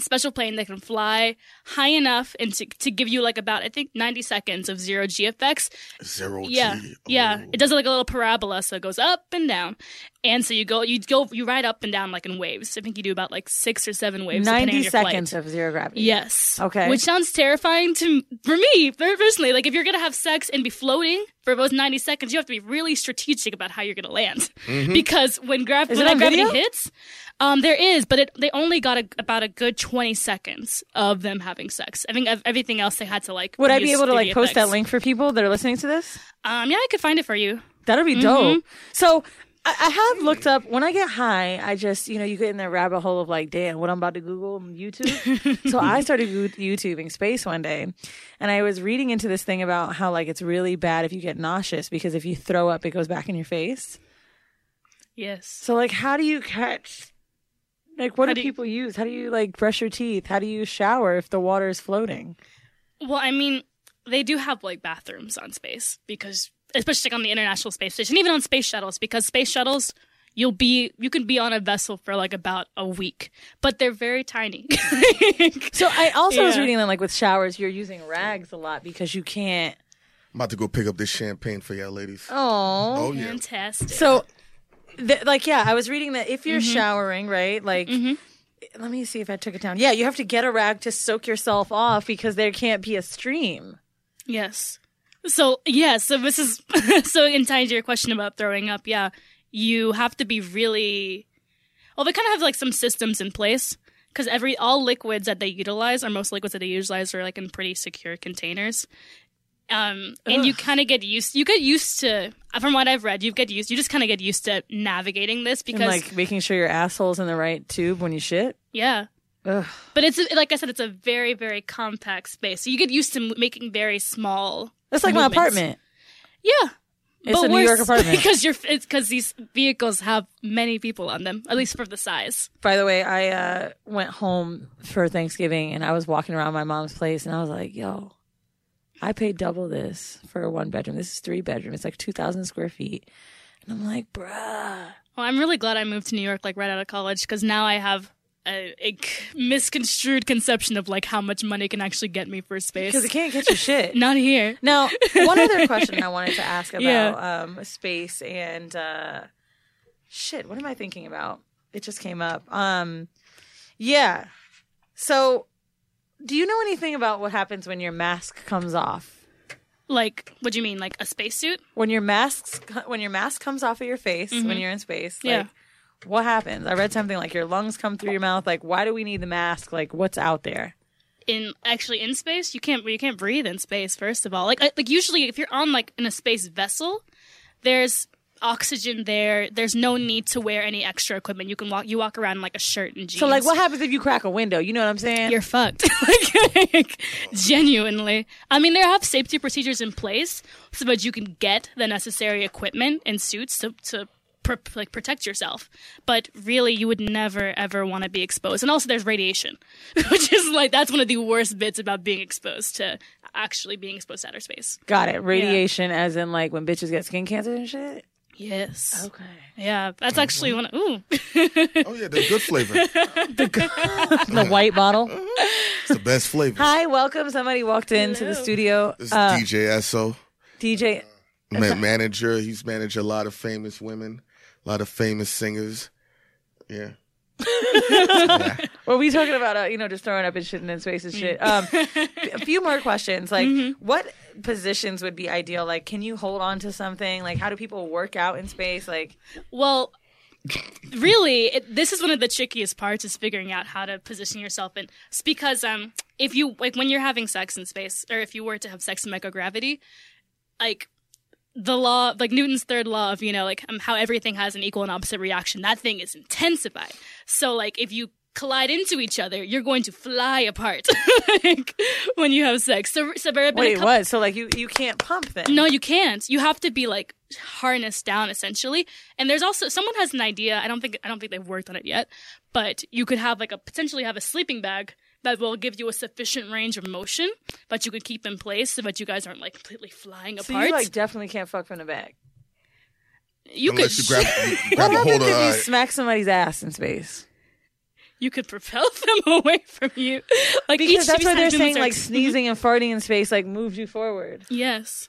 special plane that can fly high enough and to, to give you like about I think 90 seconds of zero G effects. Zero Yeah, G. yeah. Oh. It does like a little parabola, so it goes up and down, and so you go you go you ride up and down like in waves. I think you do about like six or seven waves. depending on Ninety your flight. seconds of zero gravity. Yes. Okay. Which sounds terrifying to for me personally. Like if you're gonna have sex and be floating for those 90 seconds, you have to be really strategic about how you're gonna land because when, grav- Is when that gravity video? hits, um, there is, but it, they only got a, about a good 20 seconds of them having sex. I think ev- everything else they had to like. Would I be able to like video post that link for people that are listening to this? Um, yeah, I could find it for you. That'd be Mm-hmm. dope. So I, I have looked up when I get high. I just you know you get in that rabbit hole of like, damn, what I'm about to Google on YouTube. so I started YouTubing space one day, and I was reading into this thing about how like it's really bad if you get nauseous because if you throw up, it goes back in your face. Yes. So like, how do you catch? Like, what do, do you- people use? How do you like brush your teeth? How do you shower if the water is floating? Well, I mean, they do have like bathrooms on space because, especially like, on the International Space Station, even on space shuttles, because space shuttles, you'll be you can be on a vessel for like about a week, but they're very tiny. So I also was reading that like with showers, you're using rags a lot because you can't. I'm about to go pick up this champagne for y'all ladies. Oh. Oh yeah. Fantastic. So, th- like, yeah, I was reading that if you're Mm-hmm. showering, right? Like, let me see if I took it down. Yeah, you have to get a rag to soak yourself off because there can't be a stream. Yes. So yeah, so this is so in time to your question about throwing up. Yeah, you have to be really. Well, they kind of have like some systems in place because every all liquids that they utilize, or most liquids that they utilize, are like in pretty secure containers. Um, and you kind of get used. You get used to, from what I've read, you get used. You just kind of get used to navigating this And because, like making sure your asshole's in the right tube when you shit. yeah. Ugh. But it's like I said, it's a very, very compact space. So you get used to making very small. That's like my apartment. Yeah. It's a New York apartment. because you're it's because these vehicles have many people on them, at least for the size. By the way, I uh, went home for Thanksgiving and I was walking around my mom's place and I was like, yo, I paid double this for a one bedroom. This is three bedroom. It's like 2,000 square feet. And I'm like, bruh. Well, I'm really glad I moved to New York like right out of college because now I have a, a misconstrued conception of like how much money can actually get me for space. Because it can't get you shit. Not here. Now, one other question I wanted to ask about Yeah. um, space and uh, shit. What am I thinking about? It just came up. Um, yeah. So, do you know anything about what happens when your mask comes off? Like, what do you mean? Like a spacesuit? When your masks, when your mask comes off of your face when you're in space, Yeah. like, what happens? I read something like your lungs come through your mouth. Like, why do we need the mask? Like, what's out there? in actually in space you can't you can't breathe in space first of all like like usually if you're on like in a space vessel there's oxygen there there's no need to wear any extra equipment you can walk you walk around in like a shirt and jeans So, like, what happens if you crack a window? You know what I'm saying? you're fucked like, genuinely i mean there have safety procedures in place so that you can get the necessary equipment and suits to, to pr- like protect yourself but really you would never ever want to be exposed and also there's radiation which is like that's one of the worst bits about being exposed to actually being exposed to outer space Got it. Radiation, as in like when bitches get skin cancer and shit. yes Okay. yeah that's actually one of, ooh Oh yeah, they're good flavor. The white bottle. It's the best flavor. Hi, welcome. Somebody walked into the studio. This is Uh, DJ Esso, DJ. ma- manager. He's managed a lot of famous women, a lot of famous singers. Yeah. What were we talking about? Uh, you know, just throwing up and shitting in space and shit. Um, a few more questions. Like, what positions would be ideal? Like, can you hold on to something? Like, how do people work out in space? Like, Well, really, it, this is one of the trickiest parts is figuring out how to position yourself in. It's because um, if you like when you're having sex in space, or if you were to have sex in microgravity, like the law, like Newton's third law of you know like um, how everything has an equal and opposite reaction. That thing is intensified. So like if you collide into each other, you're going to fly apart like, when you have sex. So, so have wait, couple- what? So, like, you you can't pump then? no, you can't. You have to be like harnessed down essentially. And there's also someone has an idea. I don't think I don't think they've worked on it yet, but you could have like a potentially have a sleeping bag that will give you a sufficient range of motion that you could keep in place so that you guys aren't like completely flying So apart. you like definitely can't fuck from the back. You could you grab, you What grab a happens hold of. if you Uh, smack somebody's ass in space? you could propel them away from you. Like Because each that's why they're saying like sneezing and farting in space like moves you forward. Yes.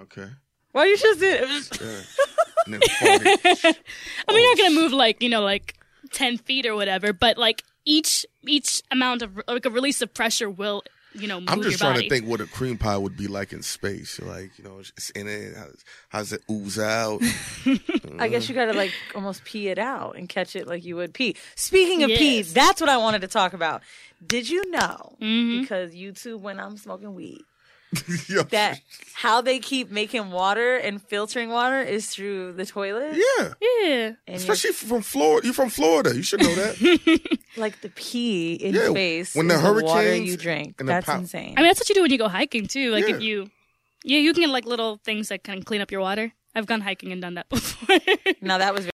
okay. Why are you just did? It was And then farting. I mean, you're not gonna move like you know, like ten feet or whatever, but like each each amount of like a release of pressure will you know move I'm just your trying body. to think what a cream pie would be like in space. Like, you know, it's in it. How, how does it ooze out? I guess you gotta like almost pee it out and catch it like you would pee. Speaking of pee, Yes. that's what I wanted to talk about. Did you know? Mm-hmm. Because YouTube, when I'm smoking weed, Yo, that how they keep making water and filtering water is through the toilet. yeah. yeah. And you're, Especially from Florida. You're from Florida. You should know that. like the pee in Yeah, face. when the is the water you drink. And that's pow- insane. I mean, that's what you do when you go hiking too. Like Yeah. if you, yeah, you can get like little things that can clean up your water. I've gone hiking and done that before. now that was